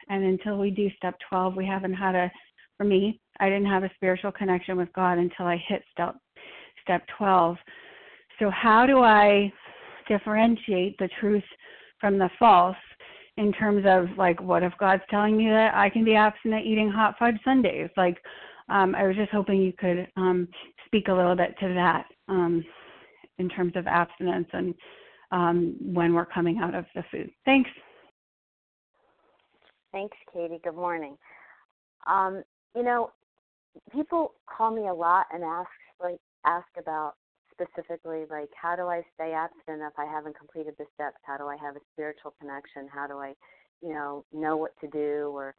and until we do step 12, we haven't had a, for me, I didn't have a spiritual connection with God until I hit step, step 12. So how do I differentiate the truth from the false in terms of like what if God's telling me that I can be abstinent eating hot fudge sundaes? Like um, I was just hoping you could um, speak a little bit to that um, in terms of abstinence and um, when we're coming out of the food. Thanks. Thanks, Katie. Good morning. Um, you know, people call me a lot and ask like ask about specifically like how do I stay abstinent if I haven't completed the steps? How do I have a spiritual connection? How do I, you know, know what to do? Or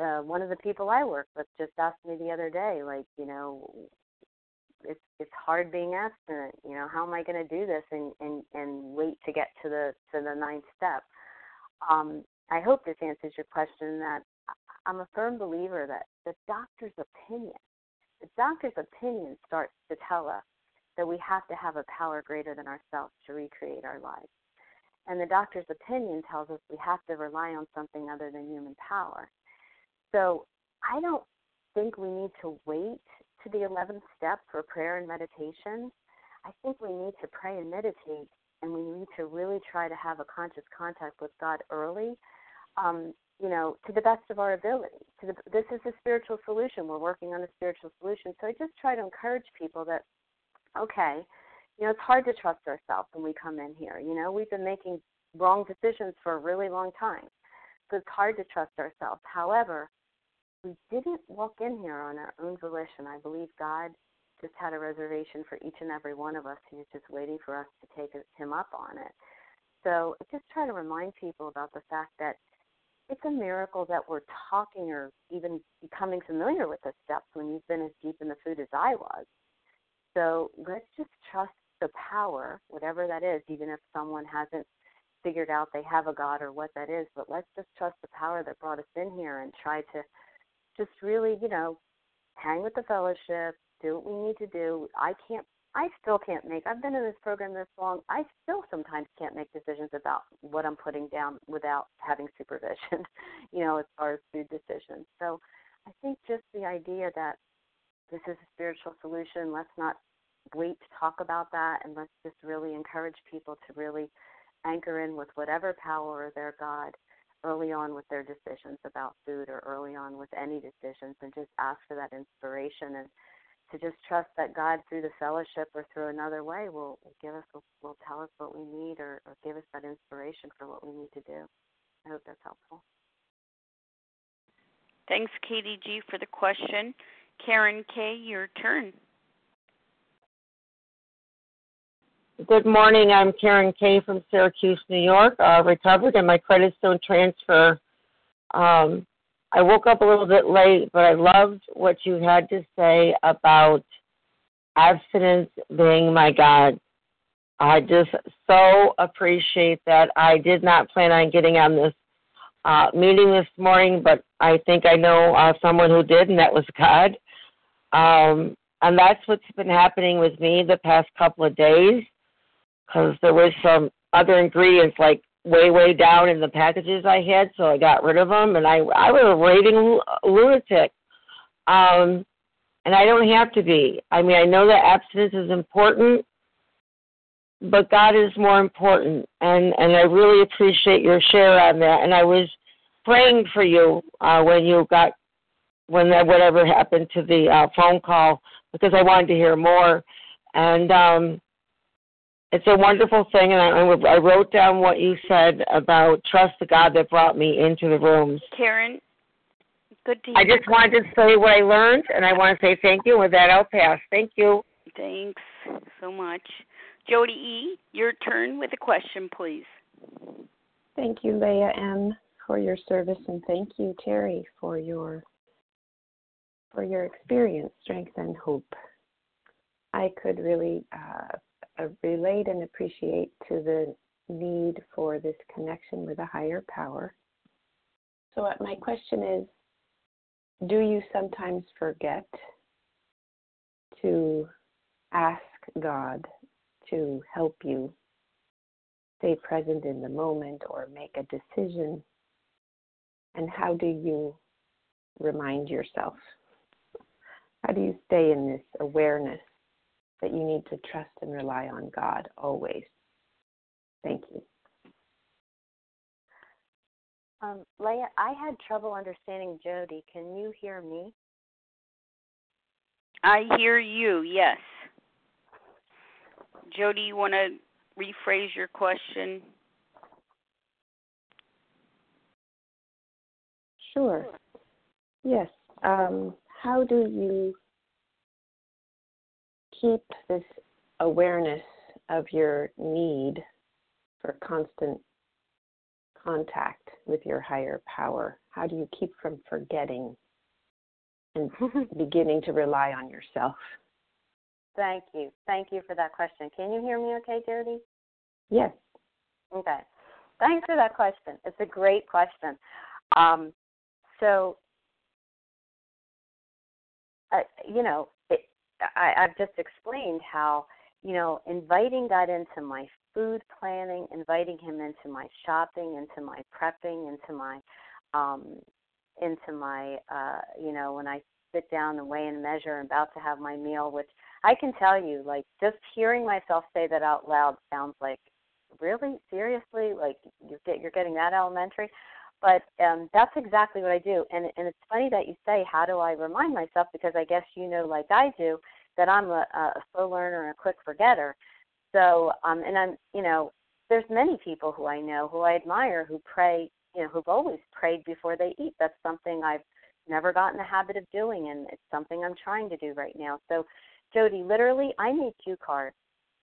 uh, one of the people I work with just asked me the other day, like, you know, it's it's hard being abstinent. You know, how am I going to do this and and and wait to get to the to the ninth step? Um, I hope this answers your question. That I'm a firm believer that the doctor's opinion, the doctor's opinion starts to tell us that we have to have a power greater than ourselves to recreate our lives. And the doctor's opinion tells us we have to rely on something other than human power. So I don't think we need to wait to the 11th step for prayer and meditation. I think we need to pray and meditate, and we need to really try to have a conscious contact with God early, um, you know, to the best of our ability. The, this is a spiritual solution. We're working on a spiritual solution. So I just try to encourage people that okay, you know, it's hard to trust ourselves when we come in here. You know, we've been making wrong decisions for a really long time. So it's hard to trust ourselves. However, we didn't walk in here on our own volition. I believe God just had a reservation for each and every one of us. He was just waiting for us to take him up on it. So just try to remind people about the fact that it's a miracle that we're talking or even becoming familiar with the steps when you've been as deep in the food as I was. So let's just trust the power, whatever that is, even if someone hasn't figured out they have a God or what that is, but let's just trust the power that brought us in here and try to just really, you know, hang with the fellowship, do what we need to do. I can't I still can't make I've been in this program this long. I still sometimes can't make decisions about what I'm putting down without having supervision, you know, as far as food decisions. So I think just the idea that this is a spiritual solution. Let's not wait to talk about that, and let's just really encourage people to really anchor in with whatever power their God early on with their decisions about food or early on with any decisions, and just ask for that inspiration and to just trust that God through the fellowship or through another way will, will give us will, will tell us what we need or, or give us that inspiration for what we need to do. I hope that's helpful. Thanks, Katie G, for the question. Karen K, your turn. Good morning. I'm Karen K from Syracuse, New York. Uh, recovered and my credits don't transfer. Um, I woke up a little bit late, but I loved what you had to say about abstinence being my God. I just so appreciate that. I did not plan on getting on this uh, meeting this morning, but I think I know uh, someone who did, and that was God. Um, and that's what's been happening with me the past couple of days because there was some other ingredients like way way down in the packages I had, so I got rid of them, and I I was a raving lunatic. Um, and I don't have to be. I mean, I know that abstinence is important, but God is more important, and and I really appreciate your share on that. And I was praying for you uh, when you got when that whatever happened to the uh, phone call because I wanted to hear more, and um, it's a wonderful thing. And I, I wrote down what you said about trust the God that brought me into the rooms. Karen, good to I just wanted to say what I learned, and I want to say thank you. With that, I'll pass. Thank you. Thanks so much. Jody E., your turn with a question, please. Thank you, Leah M., for your service, and thank you, Terry, for your for your experience, strength, and hope. I could really uh, relate and appreciate to the need for this connection with a higher power. So, uh, my question is Do you sometimes forget to ask God to help you stay present in the moment or make a decision? And how do you remind yourself? How do you stay in this awareness that you need to trust and rely on God always? Thank you. Um, Leah, I had trouble understanding Jody. Can you hear me? I hear you, yes. Jody, you want to rephrase your question? Sure. Yes. Um, how do you keep this awareness of your need for constant contact with your higher power? How do you keep from forgetting and beginning to rely on yourself? Thank you. Thank you for that question. Can you hear me okay, Jody? Yes. Okay. Thanks for that question. It's a great question. Um, so, uh, you know, it, I, I've just explained how, you know, inviting God into my food planning, inviting Him into my shopping, into my prepping, into my, um, into my, uh, you know, when I sit down and weigh and measure and about to have my meal, which I can tell you, like, just hearing myself say that out loud sounds like, really, seriously, like you're get, you're getting that elementary. But um, that's exactly what I do, and and it's funny that you say, how do I remind myself? Because I guess you know, like I do, that I'm a, a slow learner and a quick forgetter. So, um, and I'm, you know, there's many people who I know who I admire who pray, you know, who've always prayed before they eat. That's something I've never gotten the habit of doing, and it's something I'm trying to do right now. So, Jody, literally, I need cue cards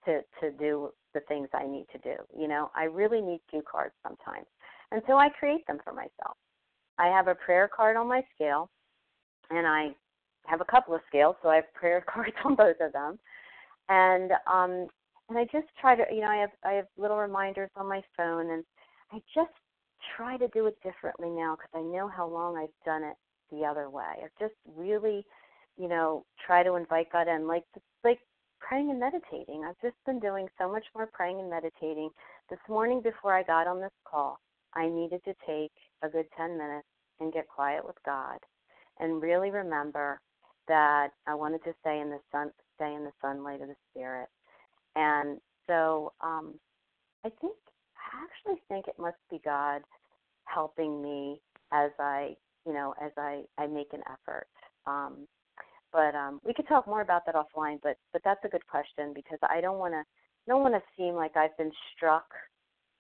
to to do the things I need to do. You know, I really need cue cards sometimes, and so I create them for myself. I have a prayer card on my scale, and I have a couple of scales, so I have prayer cards on both of them, and um, and I just try to, you know, I have I have little reminders on my phone, and I just try to do it differently now because I know how long I've done it the other way. I've just really, you know, try to invite God in, like like praying and meditating. I've just been doing so much more praying and meditating. This morning before I got on this call, I needed to take a good 10 minutes and get quiet with God and really remember that I wanted to stay in the sun stay in the sunlight of the spirit. And so um I think I actually think it must be God helping me as I, you know, as I I make an effort. Um but um, we could talk more about that offline. But but that's a good question because I don't want to don't want to seem like I've been struck,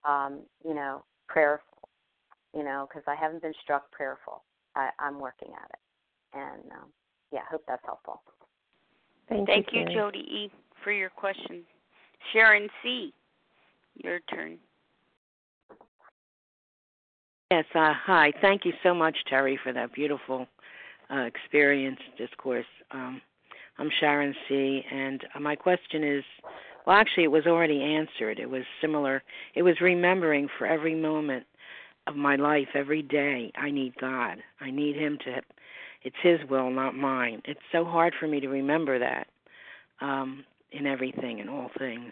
um, you know, prayerful, you know, because I haven't been struck prayerful I, I'm working at it. And um, yeah, hope that's helpful. Thank, Thank you, you, Jody E, for your question. Sharon C, your turn. Yes, uh, hi. Thank you so much, Terry, for that beautiful uh, experience discourse. Um, I'm Sharon C, and uh, my question is well, actually, it was already answered. It was similar. It was remembering for every moment of my life, every day, I need God. I need Him to, it's His will, not mine. It's so hard for me to remember that um, in everything, in all things.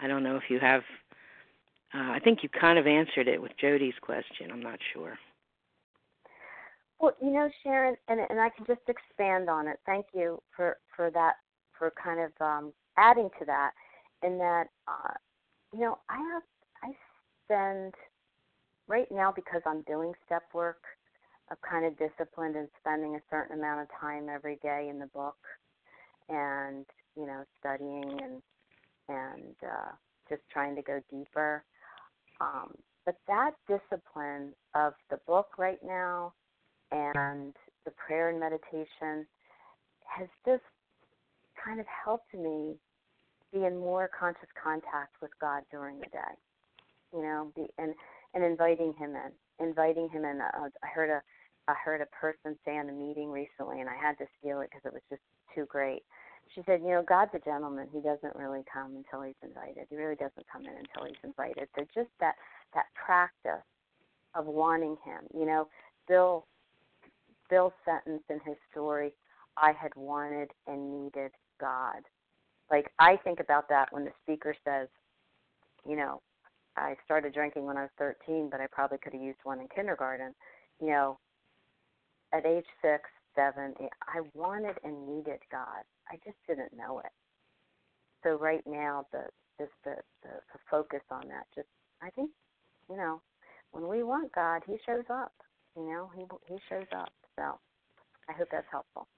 I don't know if you have uh, I think you kind of answered it with Jody's question. I'm not sure. Well, you know, Sharon, and and I can just expand on it. Thank you for for that for kind of um, adding to that. In that, uh, you know, I have I spend right now because I'm doing step work. I'm kind of disciplined in spending a certain amount of time every day in the book, and you know, studying and and uh, just trying to go deeper. Um, but that discipline of the book right now and the prayer and meditation has just kind of helped me be in more conscious contact with God during the day. You know, be, and and inviting Him in, inviting Him in. Uh, I heard a I heard a person say in a meeting recently, and I had to steal it because it was just too great she said, you know, God's a gentleman. He doesn't really come until he's invited. He really doesn't come in until he's invited. So just that that practice of wanting him. You know, Bill Bill's sentence in his story, I had wanted and needed God. Like I think about that when the speaker says, you know, I started drinking when I was 13, but I probably could have used one in kindergarten. You know, at age six, seven, eh, I wanted and needed God. I just didn't know it. So right now, the just the, the the focus on that. Just I think, you know, when we want God, He shows up. You know, He He shows up. So I hope that's helpful.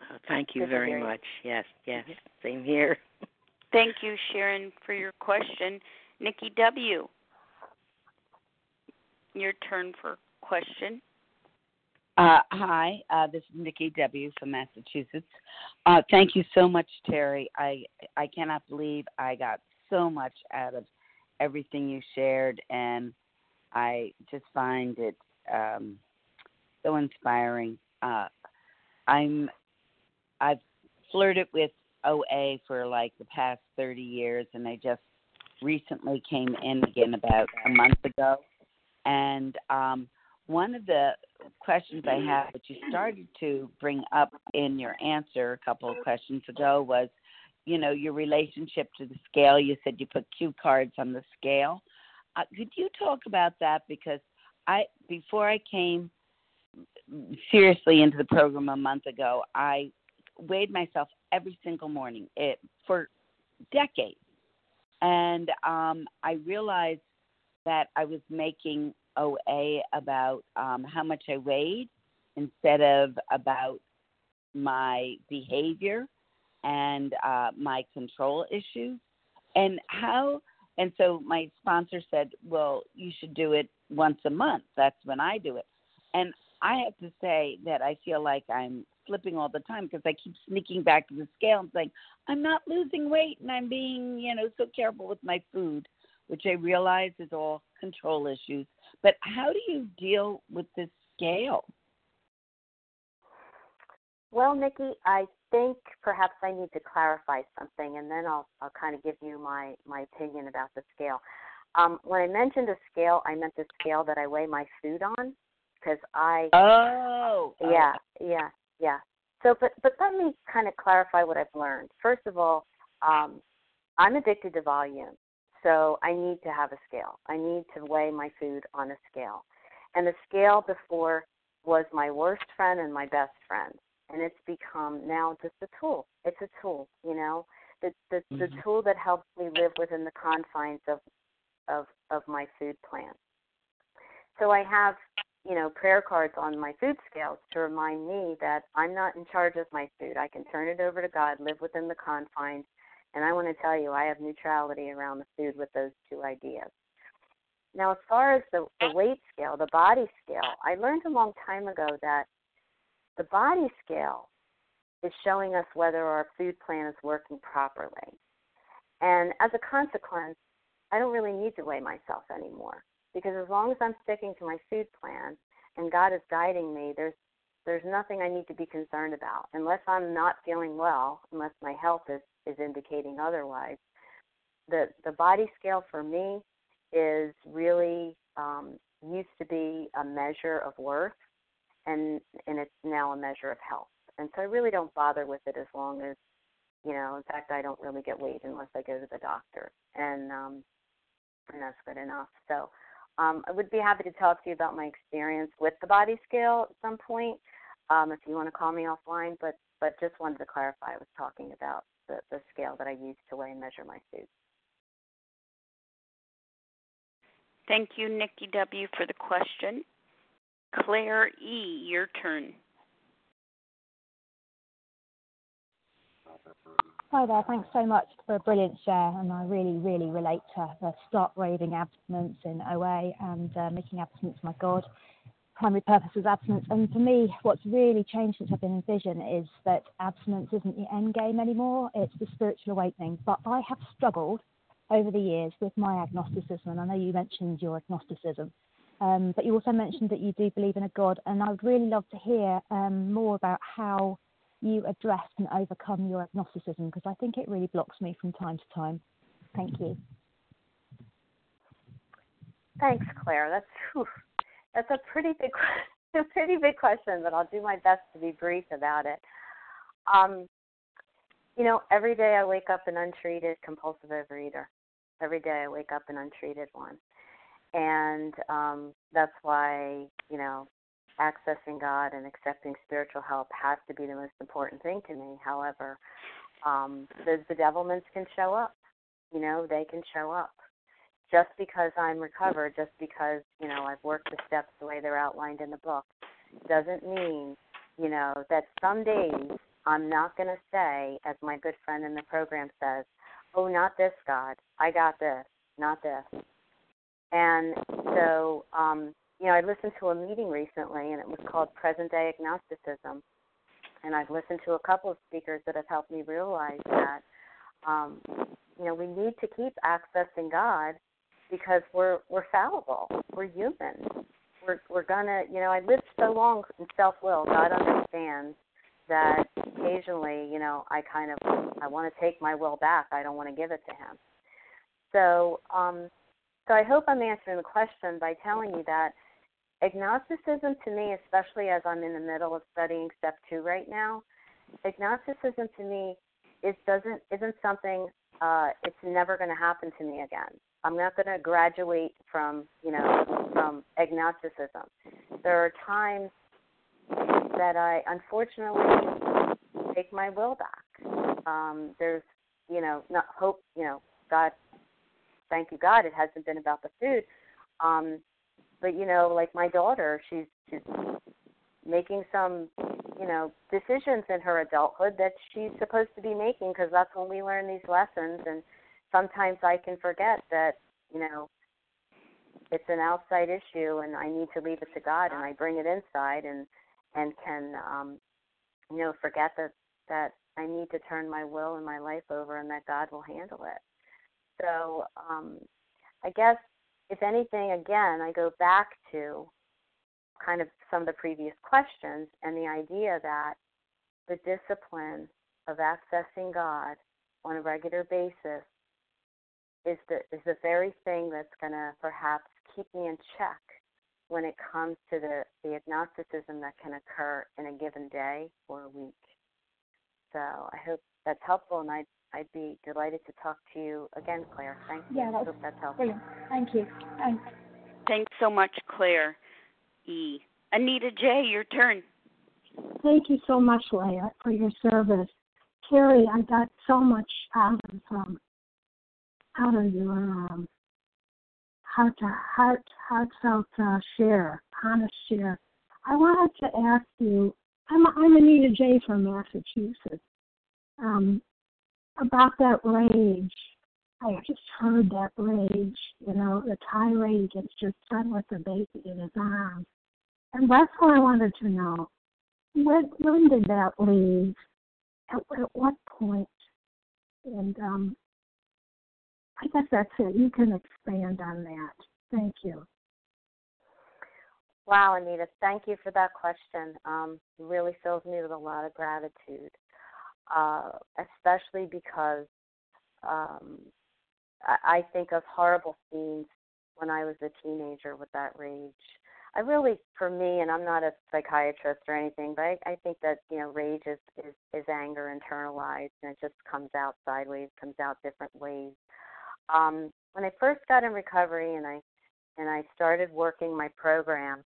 Uh, thank you Good very much. Yes, yes. Mhm. Same here. Thank you, Sharon, for your question. Nikki W, your turn for question. Uh, hi, uh, this is Nikki W. from Massachusetts. Uh, thank you so much, Terry. I I cannot believe I got so much out of everything you shared, and I just find it um, so inspiring. Uh, I'm I've flirted with OA for like the past 30 years, and I just recently came in again about a month ago, and um, one of the questions I have that you started to bring up in your answer a couple of questions ago was, you know, your relationship to the scale. You said you put cue cards on the scale. Uh, could you talk about that? Because I, before I came seriously into the program a month ago, I weighed myself every single morning it, for decades, and um, I realized that I was making OA about um, how much I weighed instead of about my behavior and uh, my control issues. And how, and so my sponsor said, well, you should do it once a month. That's when I do it. And I have to say that I feel like I'm slipping all the time because I keep sneaking back to the scale and saying, I'm not losing weight and I'm being, you know, so careful with my food, which I realize is all control issues. But how do you deal with this scale? Well, Nikki, I think perhaps I need to clarify something, and then I'll I'll kind of give you my my opinion about the scale. Um, when I mentioned a scale, I meant the scale that I weigh my food on, because I Oh, yeah yeah yeah. So, but but let me kind of clarify what I've learned. First of all, um, I'm addicted to volume, so I need to have a scale. I need to weigh my food on a scale, and the scale before was my worst friend and my best friend and it's become now just a tool. It's a tool, you know, the the, Mhm. the tool that helps me live within the confines of of of my food plan. So I have, you know, prayer cards on my food scales to remind me that I'm not in charge of my food. I can turn it over to God, live within the confines, and I want to tell you, I have neutrality around the food with those two ideas. now, as far as the, the weight scale, the body scale, I learned a long time ago that the body scale is showing us whether our food plan is working properly. And as a consequence, I don't really need to weigh myself anymore because as long as I'm sticking to my food plan and God is guiding me, there's there's nothing I need to be concerned about unless I'm not feeling well, unless my health is is indicating otherwise. The the body scale for me is really um, used to be a measure of worth, and and it's now a measure of health. And so I really don't bother with it as long as, you know. In fact, I don't really get weighed unless I go to the doctor, and um, and that's good enough. So. Um, I would be happy to talk to you about my experience with the body scale at some point, um, if you want to call me offline. But but just wanted to clarify, I was talking about the, the scale that I use to weigh and measure my food. Thank you, Nikki W., for the question. Claire E., your turn. Hi there, thanks so much for a brilliant share, and I really, really relate to the start raving abstinence in OA and uh, making abstinence my God. Primary purpose is abstinence, and for me, what's really changed since I've been in Vision is that abstinence isn't the end game anymore; it's the spiritual awakening. But I have struggled over the years with my agnosticism, and I know you mentioned your agnosticism, um, but you also mentioned that you do believe in a God, and I would really love to hear um, more about how you address and overcome your agnosticism because I think it really blocks me from time to time. Thank you. Thanks, Claire. That's whew, that's a pretty big a pretty big question, but I'll do my best to be brief about it. Um, you know, every day I wake up an untreated compulsive overeater. Every day I wake up an untreated one. And um, that's why, you know, accessing God and accepting spiritual help has to be the most important thing to me. However, um, the bedevilments can show up. You know, they can show up. Just because I'm recovered, just because, you know, I've worked the steps the way they're outlined in the book, doesn't mean, you know, that some days I'm not going to say, as my good friend in the program says, oh, not this, God. I got this, not this. And so, um, you know, I listened to a meeting recently, and it was called Present Day Agnosticism. And I've listened to a couple of speakers that have helped me realize that, um, you know, we need to keep accessing God because we're we're fallible. We're human. We're we're gonna, you know, I lived so long in self will. God understands that occasionally, you know, I kind of I want to take my will back. I don't want to give it to him. So, um, so I hope I'm answering the question by telling you that agnosticism to me, especially as I'm in the middle of studying step two right now, agnosticism to me is doesn't isn't something. Uh, it's never going to happen to me again. I'm not going to graduate from you know from agnosticism. There are times that I unfortunately take my will back. Um, there's, you know, not hope, you know, God, thank you, God, it hasn't been about the food. Um, but you know, like my daughter, she's she's making some, you know, decisions in her adulthood that she's supposed to be making because that's when we learn these lessons. And sometimes I can forget that, you know, it's an outside issue and I need to leave it to God and I bring it inside and and can um, you know forget that that I need to turn my will and my life over and that God will handle it. So um, I guess if anything, again, I go back to kind of some of the previous questions and the idea that the discipline of accessing God on a regular basis is the is the very thing that's going to perhaps keep me in check when it comes to the, the agnosticism that can occur in a given day or a week. So I hope that's helpful, and I'd, I'd be delighted to talk to you again, Claire. Thank you. Yeah, that's I hope that's helpful. Brilliant. Thank you. Thanks. Thanks so much, Claire E. Anita J., your turn. Thank you so much, Leah, for your service. Carrie, I got so much out of um, out of your um, heart to heart heartfelt uh, share, honest share. I wanted to ask you. I'm I'm Anita J from Massachusetts. Um, about that rage I just heard that rage, you know, the tirade against your son with the baby in his arms. And that's what I wanted to know. When, when did that leave? At, at what point? And um, I guess that's it. You can expand on that. Thank you. Wow, Anita, thank you for that question. Um, it really fills me with a lot of gratitude, uh, especially because um, I, I think of horrible scenes when I was a teenager with that rage. I really, for me, and I'm not a psychiatrist or anything, but I, I think that you know, rage is, is is anger internalized, and it just comes out sideways, comes out different ways. Um, when I first got in recovery, and I and I started working my program,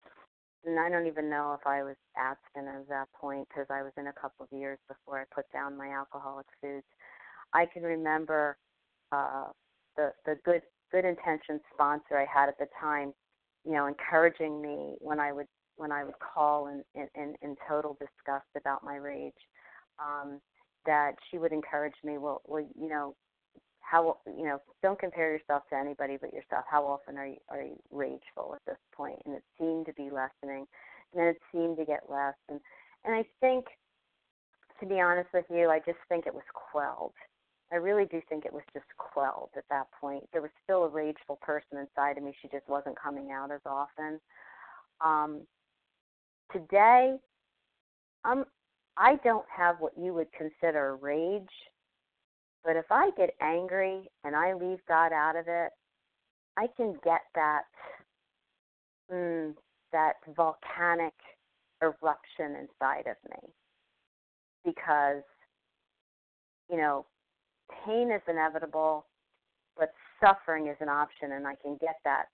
and I don't even know if I was abstinent at that point because I was in a couple of years before I put down my alcoholic foods. I can remember uh, the the good good intentioned sponsor I had at the time, you know, encouraging me when I would when I would call in in, in, in total disgust about my rage. Um, that she would encourage me, well, well, you know, how you know don't compare yourself to anybody but yourself. How often are you are you rageful at this point? and it seemed to be lessening and then it seemed to get less. And and i think to be honest with you i just think it was quelled. I really do think it was just quelled at that point. There was still a rageful person inside of me. She just wasn't coming out as often. Um today i'm i don't have what you would consider rage but if I get angry and I leave God out of it, I can get that mm, that volcanic eruption inside of me. Because you know pain is inevitable but suffering is an option and I can get that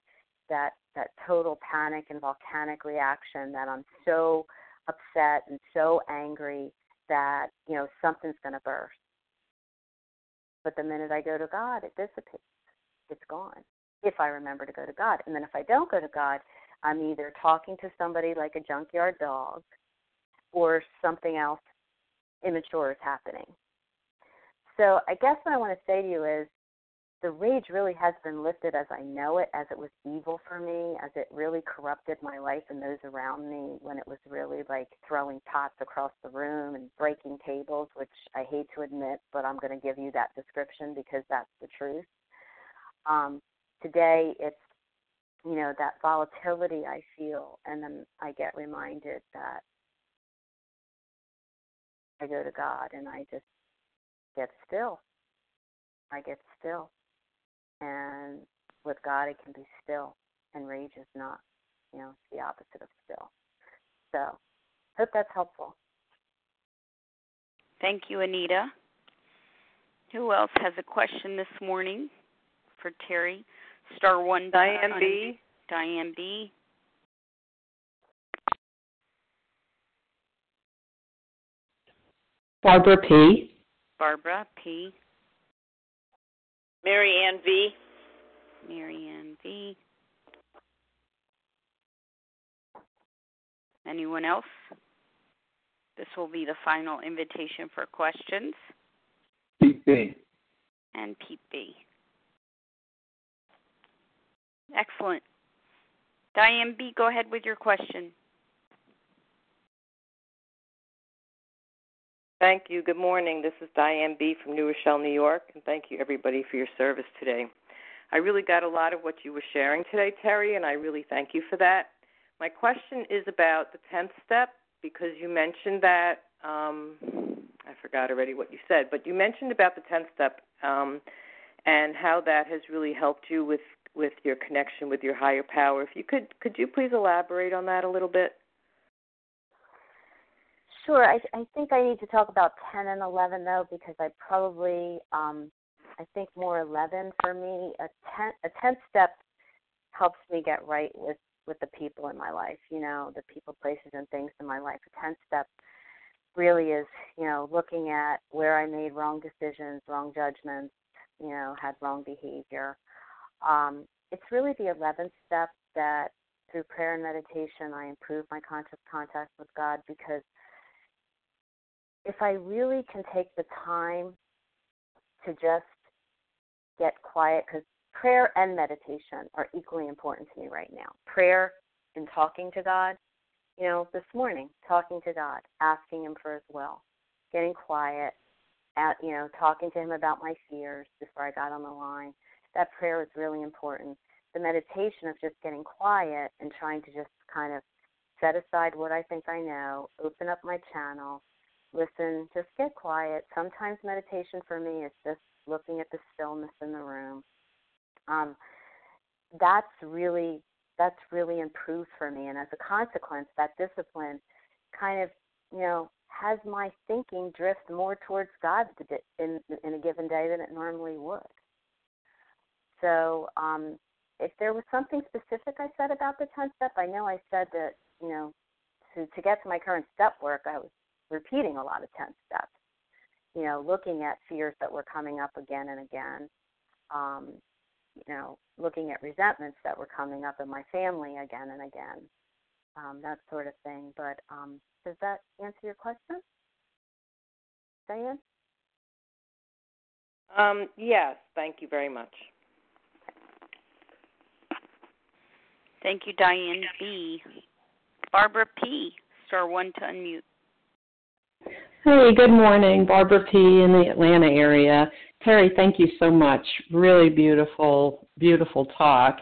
that that total panic and volcanic reaction that I'm so upset and so angry that you know something's going to burst but the minute I go to God, it dissipates. It's gone. If I remember to go to God. And then if I don't go to God, I'm either talking to somebody like a junkyard dog or something else immature is happening. So I guess what I want to say to you is the rage really has been lifted as I know it, as it was evil for me, as it really corrupted my life and those around me when it was really like throwing pots across the room and breaking tables, which I hate to admit, but I'm going to give you that description because that's the truth. Um, today, it's, you know, that volatility I feel, and then I get reminded that I go to God and I just get still. I get still and with God it can be still, and rage is not. You know, it's the opposite of still. So, hope that's helpful. Thank you, Anita. Who else has a question this morning for Terry? Star one. Diane B. Diane B. Barbara P. Barbara P. Mary Ann V. Mary Ann V. Anyone else? This will be the final invitation for questions. Pete B. And Pete B. Excellent. Diane B., go ahead with your question. Thank you. Good morning. This is Diane B. from New Rochelle, New York, and thank you everybody for your service today. I really got a lot of what you were sharing today, Terry, and I really thank you for that. My question is about the 10th step because you mentioned that um, I forgot already what you said, but you mentioned about the 10th step um, and how that has really helped you with with your connection with your higher power. If you could could you please elaborate on that a little bit? Sure. I, I think I need to talk about 10 and 11 though, because I probably, um, I think more 11 for me. A 10, a 10th step helps me get right with with the people in my life. You know, the people, places, and things in my life. A 10th step really is, you know, looking at where I made wrong decisions, wrong judgments, you know, had wrong behavior. Um, it's really the 11th step that through prayer and meditation I improve my conscious contact with God because if I really can take the time to just get quiet because prayer and meditation are equally important to me right now. Prayer and talking to God, you know, this morning, talking to God, asking Him for His will, getting quiet, at, you know, talking to Him about my fears before I got on the line. That prayer is really important. The meditation of just getting quiet and trying to just kind of set aside what I think I know, open up my channel, listen, just get quiet. Sometimes meditation for me is just looking at the stillness in the room. Um, that's really that's really improved for me, and as a consequence, that discipline kind of you know has my thinking drift more towards God in in a given day than it normally would. So, um, if there was something specific I said about the 10 step, I know I said that you know to to get to my current step work, I was repeating a lot of 10 steps. You know, looking at fears that were coming up again and again. Um, you know, looking at resentments that were coming up in my family again and again. Um, that sort of thing. But um, does that answer your question, Diane? Um, yes, thank you very much. Thank you, Diane B. Barbara P. Star one to unmute. Hey, good morning. Barbara P. in the Atlanta area. Terry, thank you so much. Really beautiful, beautiful talk.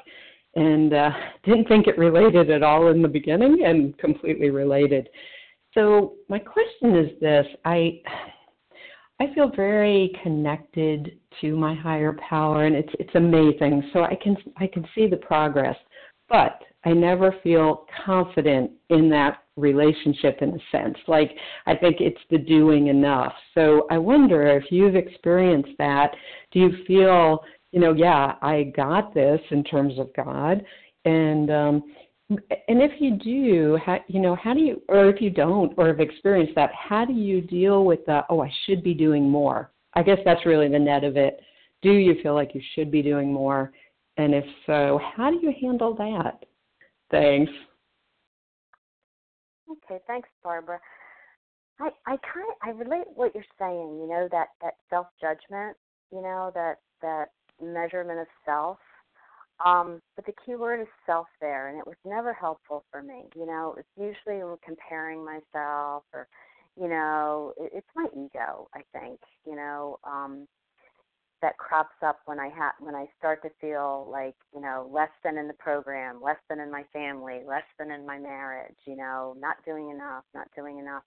And uh, didn't think it related at all in the beginning and completely related. So my question is this I I feel very connected to my higher power and it's it's amazing. So I can I can see the progress. But I never feel confident in that relationship in a sense. Like I think it's the doing enough. So I wonder if you've experienced that. Do you feel, you know, yeah, I got this in terms of God, and um, and if you do, how, you know, how do you, or if you don't, or have experienced that, how do you deal with the, oh, I should be doing more? I guess that's really the net of it. Do you feel like you should be doing more? And if so, how do you handle that? Thanks. Okay, thanks, Barbara. I I kind I relate what you're saying. You know that that self judgment. You know that that measurement of self. Um, but the key word is self there, and it was never helpful for me. You know, it's usually comparing myself, or you know, it, it's my ego. I think you know, um, that crops up when I have when I start to feel like you know less than in the program, less than in my family, less than in my marriage. You know, not doing enough, not doing enough.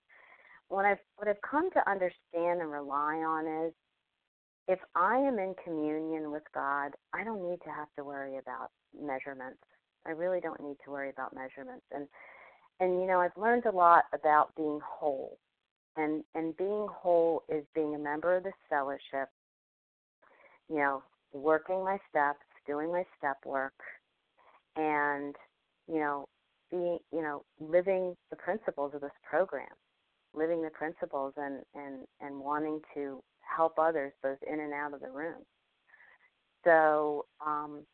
What I've what I've come to understand and rely on is if I am in communion with God, I don't need to have to worry about measurements. I really don't need to worry about measurements. And and you know, I've learned a lot about being whole. And and being whole is being a member of this fellowship you know, working my steps, doing my step work, and you know, being, you know, living the principles of this program, living the principles, and and and wanting to help others both in and out of the room. So, um,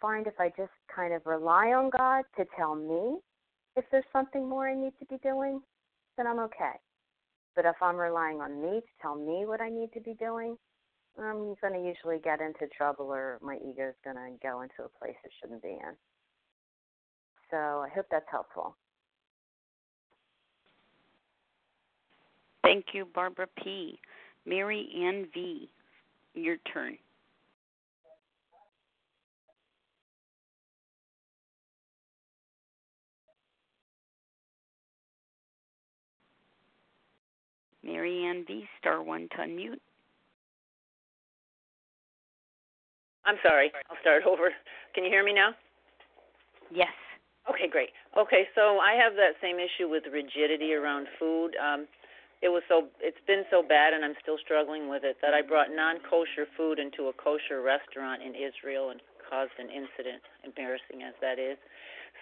find if I just kind of rely on God to tell me if there's something more I need to be doing, then I'm okay. But if I'm relying on me to tell me what I need to be doing, Um, I'm going to usually get into trouble or my ego is going to go into a place it shouldn't be in. So I hope that's helpful. Thank you, Barbara P. Mary Ann V. Your turn. Mary Ann V. Star one to unmute. I'm sorry. I'll start over. Can you hear me now? Yes. Okay, great. Okay, so I have that same issue with rigidity around food. Um, it was so it's been so bad, and I'm still struggling with it that I brought non-kosher food into a kosher restaurant in Israel and caused an incident, embarrassing as that is.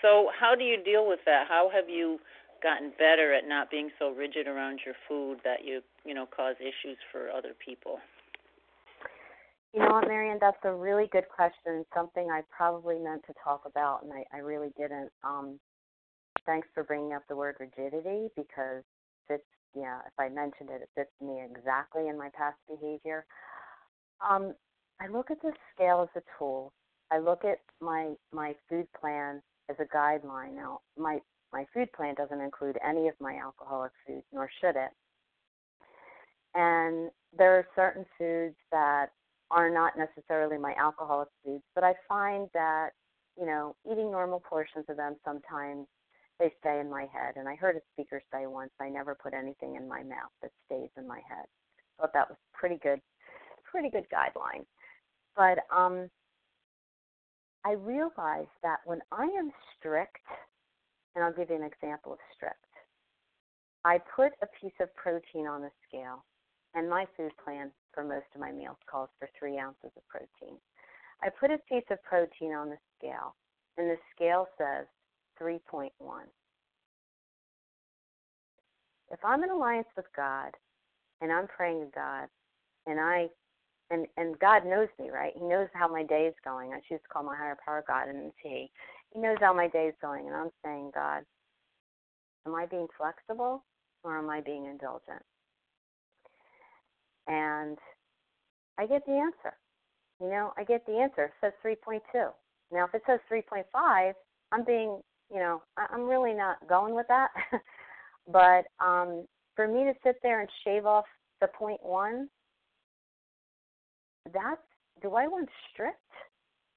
So, how do you deal with that? How have you gotten better at not being so rigid around your food that you you know cause issues for other people? You know what, Mary Ann? That's a really good question. Something I probably meant to talk about, and I, I really didn't. Um, thanks for bringing up the word rigidity because it's yeah. If I mentioned it, it fits me exactly in my past behavior. Um, I look at the scale as a tool. I look at my my food plan as a guideline. Now, my my food plan doesn't include any of my alcoholic foods, nor should it. And there are certain foods that are not necessarily my alcoholic foods, but I find that, you know, eating normal portions of them sometimes they stay in my head. And I heard a speaker say once, I never put anything in my mouth that stays in my head. Thought that was pretty good, pretty good guideline. But um, I realized that when I am strict, and I'll give you an example of strict, I put a piece of protein on the scale, and my food plan for most of my meals calls for three ounces of protein. I put a piece of protein on the scale, and the scale says 3.1. If I'm in alliance with God and I'm praying to God and I and and God knows me, right? He knows how my day is going. I choose to call my higher power God and it's He. He knows how my day is going and I'm saying, God, am I being flexible or am I being indulgent? And I get the answer. You know, I get the answer. It says 3.2. Now, if it says 3.5, I'm being, you know, I'm really not going with that. but um, for me to sit there and shave off the point one, that's, do I want strict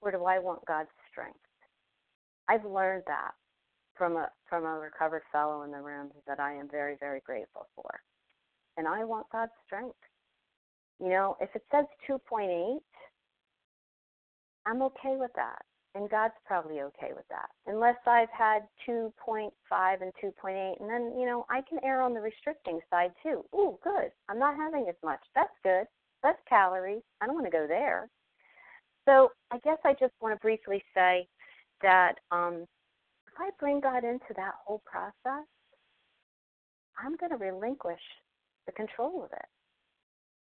or do I want God's strength? I've learned that from a from a recovered fellow in the room that I am very very grateful for, and I want God's strength. You know, if it says 2.8, I'm okay with that. And God's probably okay with that. Unless I've had 2.5 and 2.8, and then, you know, I can err on the restricting side too. Ooh, good. I'm not having as much. That's good. That's calories. I don't want to go there. So I guess I just want to briefly say that um, if I bring God into that whole process, I'm going to relinquish the control of it.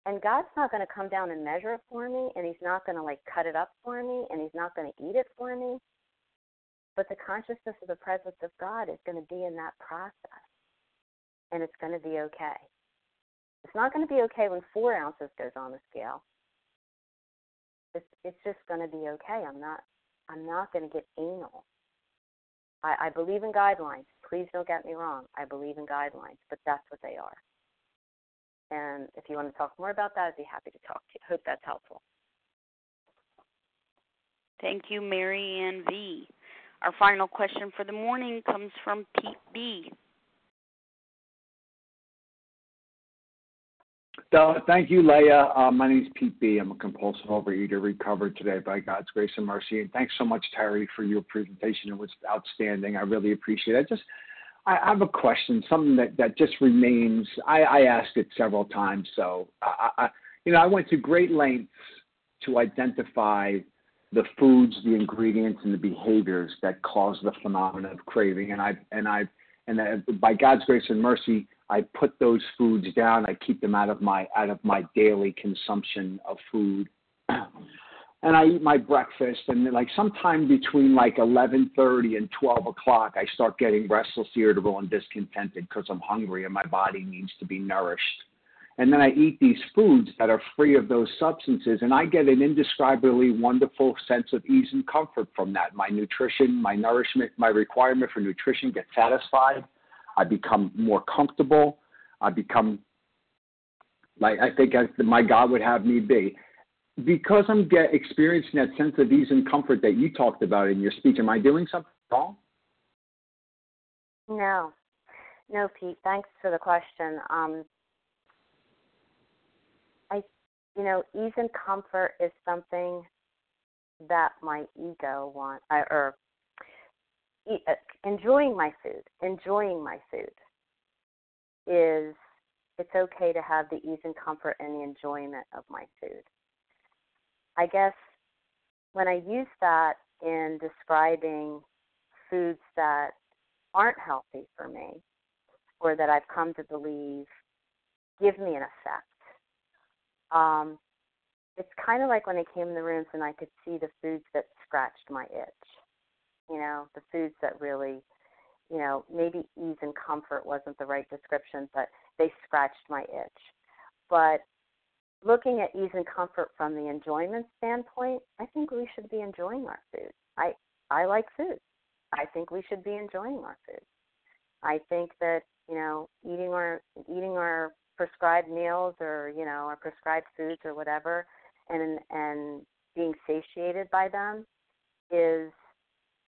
And God's not going to come down and measure it for me, and He's not going to like cut it up for me, and He's not going to eat it for me. But the consciousness of the presence of God is going to be in that process, and it's going to be okay. It's not going to be okay when four ounces goes on the scale. It's it's just going to be okay. I'm not I'm not going to get anal. I, I believe in guidelines. Please don't get me wrong. I believe in guidelines, but that's what they are. And if you want to talk more about that, I'd be happy to talk to you. Hope that's helpful. Thank you, Mary Ann V. Our final question for the morning comes from Pete B. Uh, thank you, Leah. Uh, my name is Pete B. I'm a compulsive overeater, recovered today by God's grace and mercy. And thanks so much, Terry, for your presentation. It was outstanding. I really appreciate it. I just I have a question, something that, that just remains. I, I asked it several times, so I, I, you know, I went to great lengths to identify the foods, the ingredients, and the behaviors that cause the phenomenon of craving, and I and I and by God's grace and mercy, I put those foods down. I keep them out of my out of my daily consumption of food. And I eat my breakfast, and like sometime between like eleven thirty and twelve o'clock, I start getting restless, irritable, and discontented because I'm hungry and my body needs to be nourished. And then I eat these foods that are free of those substances, and I get an indescribably wonderful sense of ease and comfort from that. My nutrition, my nourishment, my requirement for nutrition gets satisfied. I become more comfortable. I become like I think I, my God would have me be because I'm get, experiencing that sense of ease and comfort that you talked about in your speech, am I doing something wrong? No, no, Pete. Thanks for the question. Um, I, you know, ease and comfort is something that my ego wants, or uh, enjoying my food. Enjoying my food is it's okay to have the ease and comfort and the enjoyment of my food. I guess when I use that in describing foods that aren't healthy for me or that I've come to believe give me an effect, um, it's kind of like when I came in the rooms and I could see the foods that scratched my itch. You know, the foods that really, you know, maybe ease and comfort wasn't the right description, but they scratched my itch. But looking at ease and comfort from the enjoyment standpoint, I think we should be enjoying our food. I I like food. I think we should be enjoying our food. I think that you know eating our eating our prescribed meals or you know our prescribed foods or whatever, and and being satiated by them is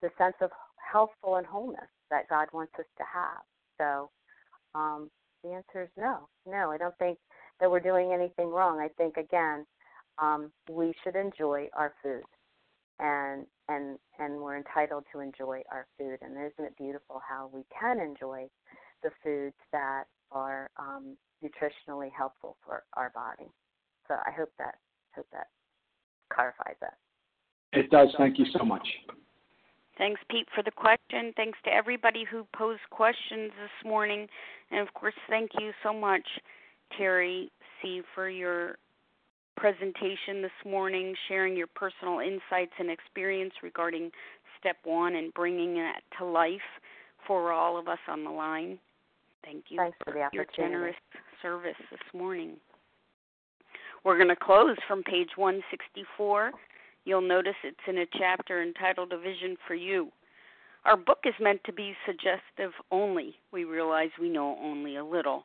the sense of healthful and wholeness that God wants us to have. So um, the answer is no. No, I don't think that we're doing anything wrong. I think again, um, we should enjoy our food, and and and we're entitled to enjoy our food. And isn't it beautiful how we can enjoy the foods that are um, nutritionally helpful for our body? So I hope that hope that clarifies that. It does. Thank you so much. Thanks, Pete, for the question. Thanks to everybody who posed questions this morning. And of course, thank you so much, Terry C., for your presentation this morning, sharing your personal insights and experience regarding step one and bringing it to life for all of us on the line. Thank you Thanks for, your generous service this morning. We're going to close from page 164 You'll notice it's in a chapter entitled A Vision for You. Our book is meant to be suggestive only. We realize we know only a little.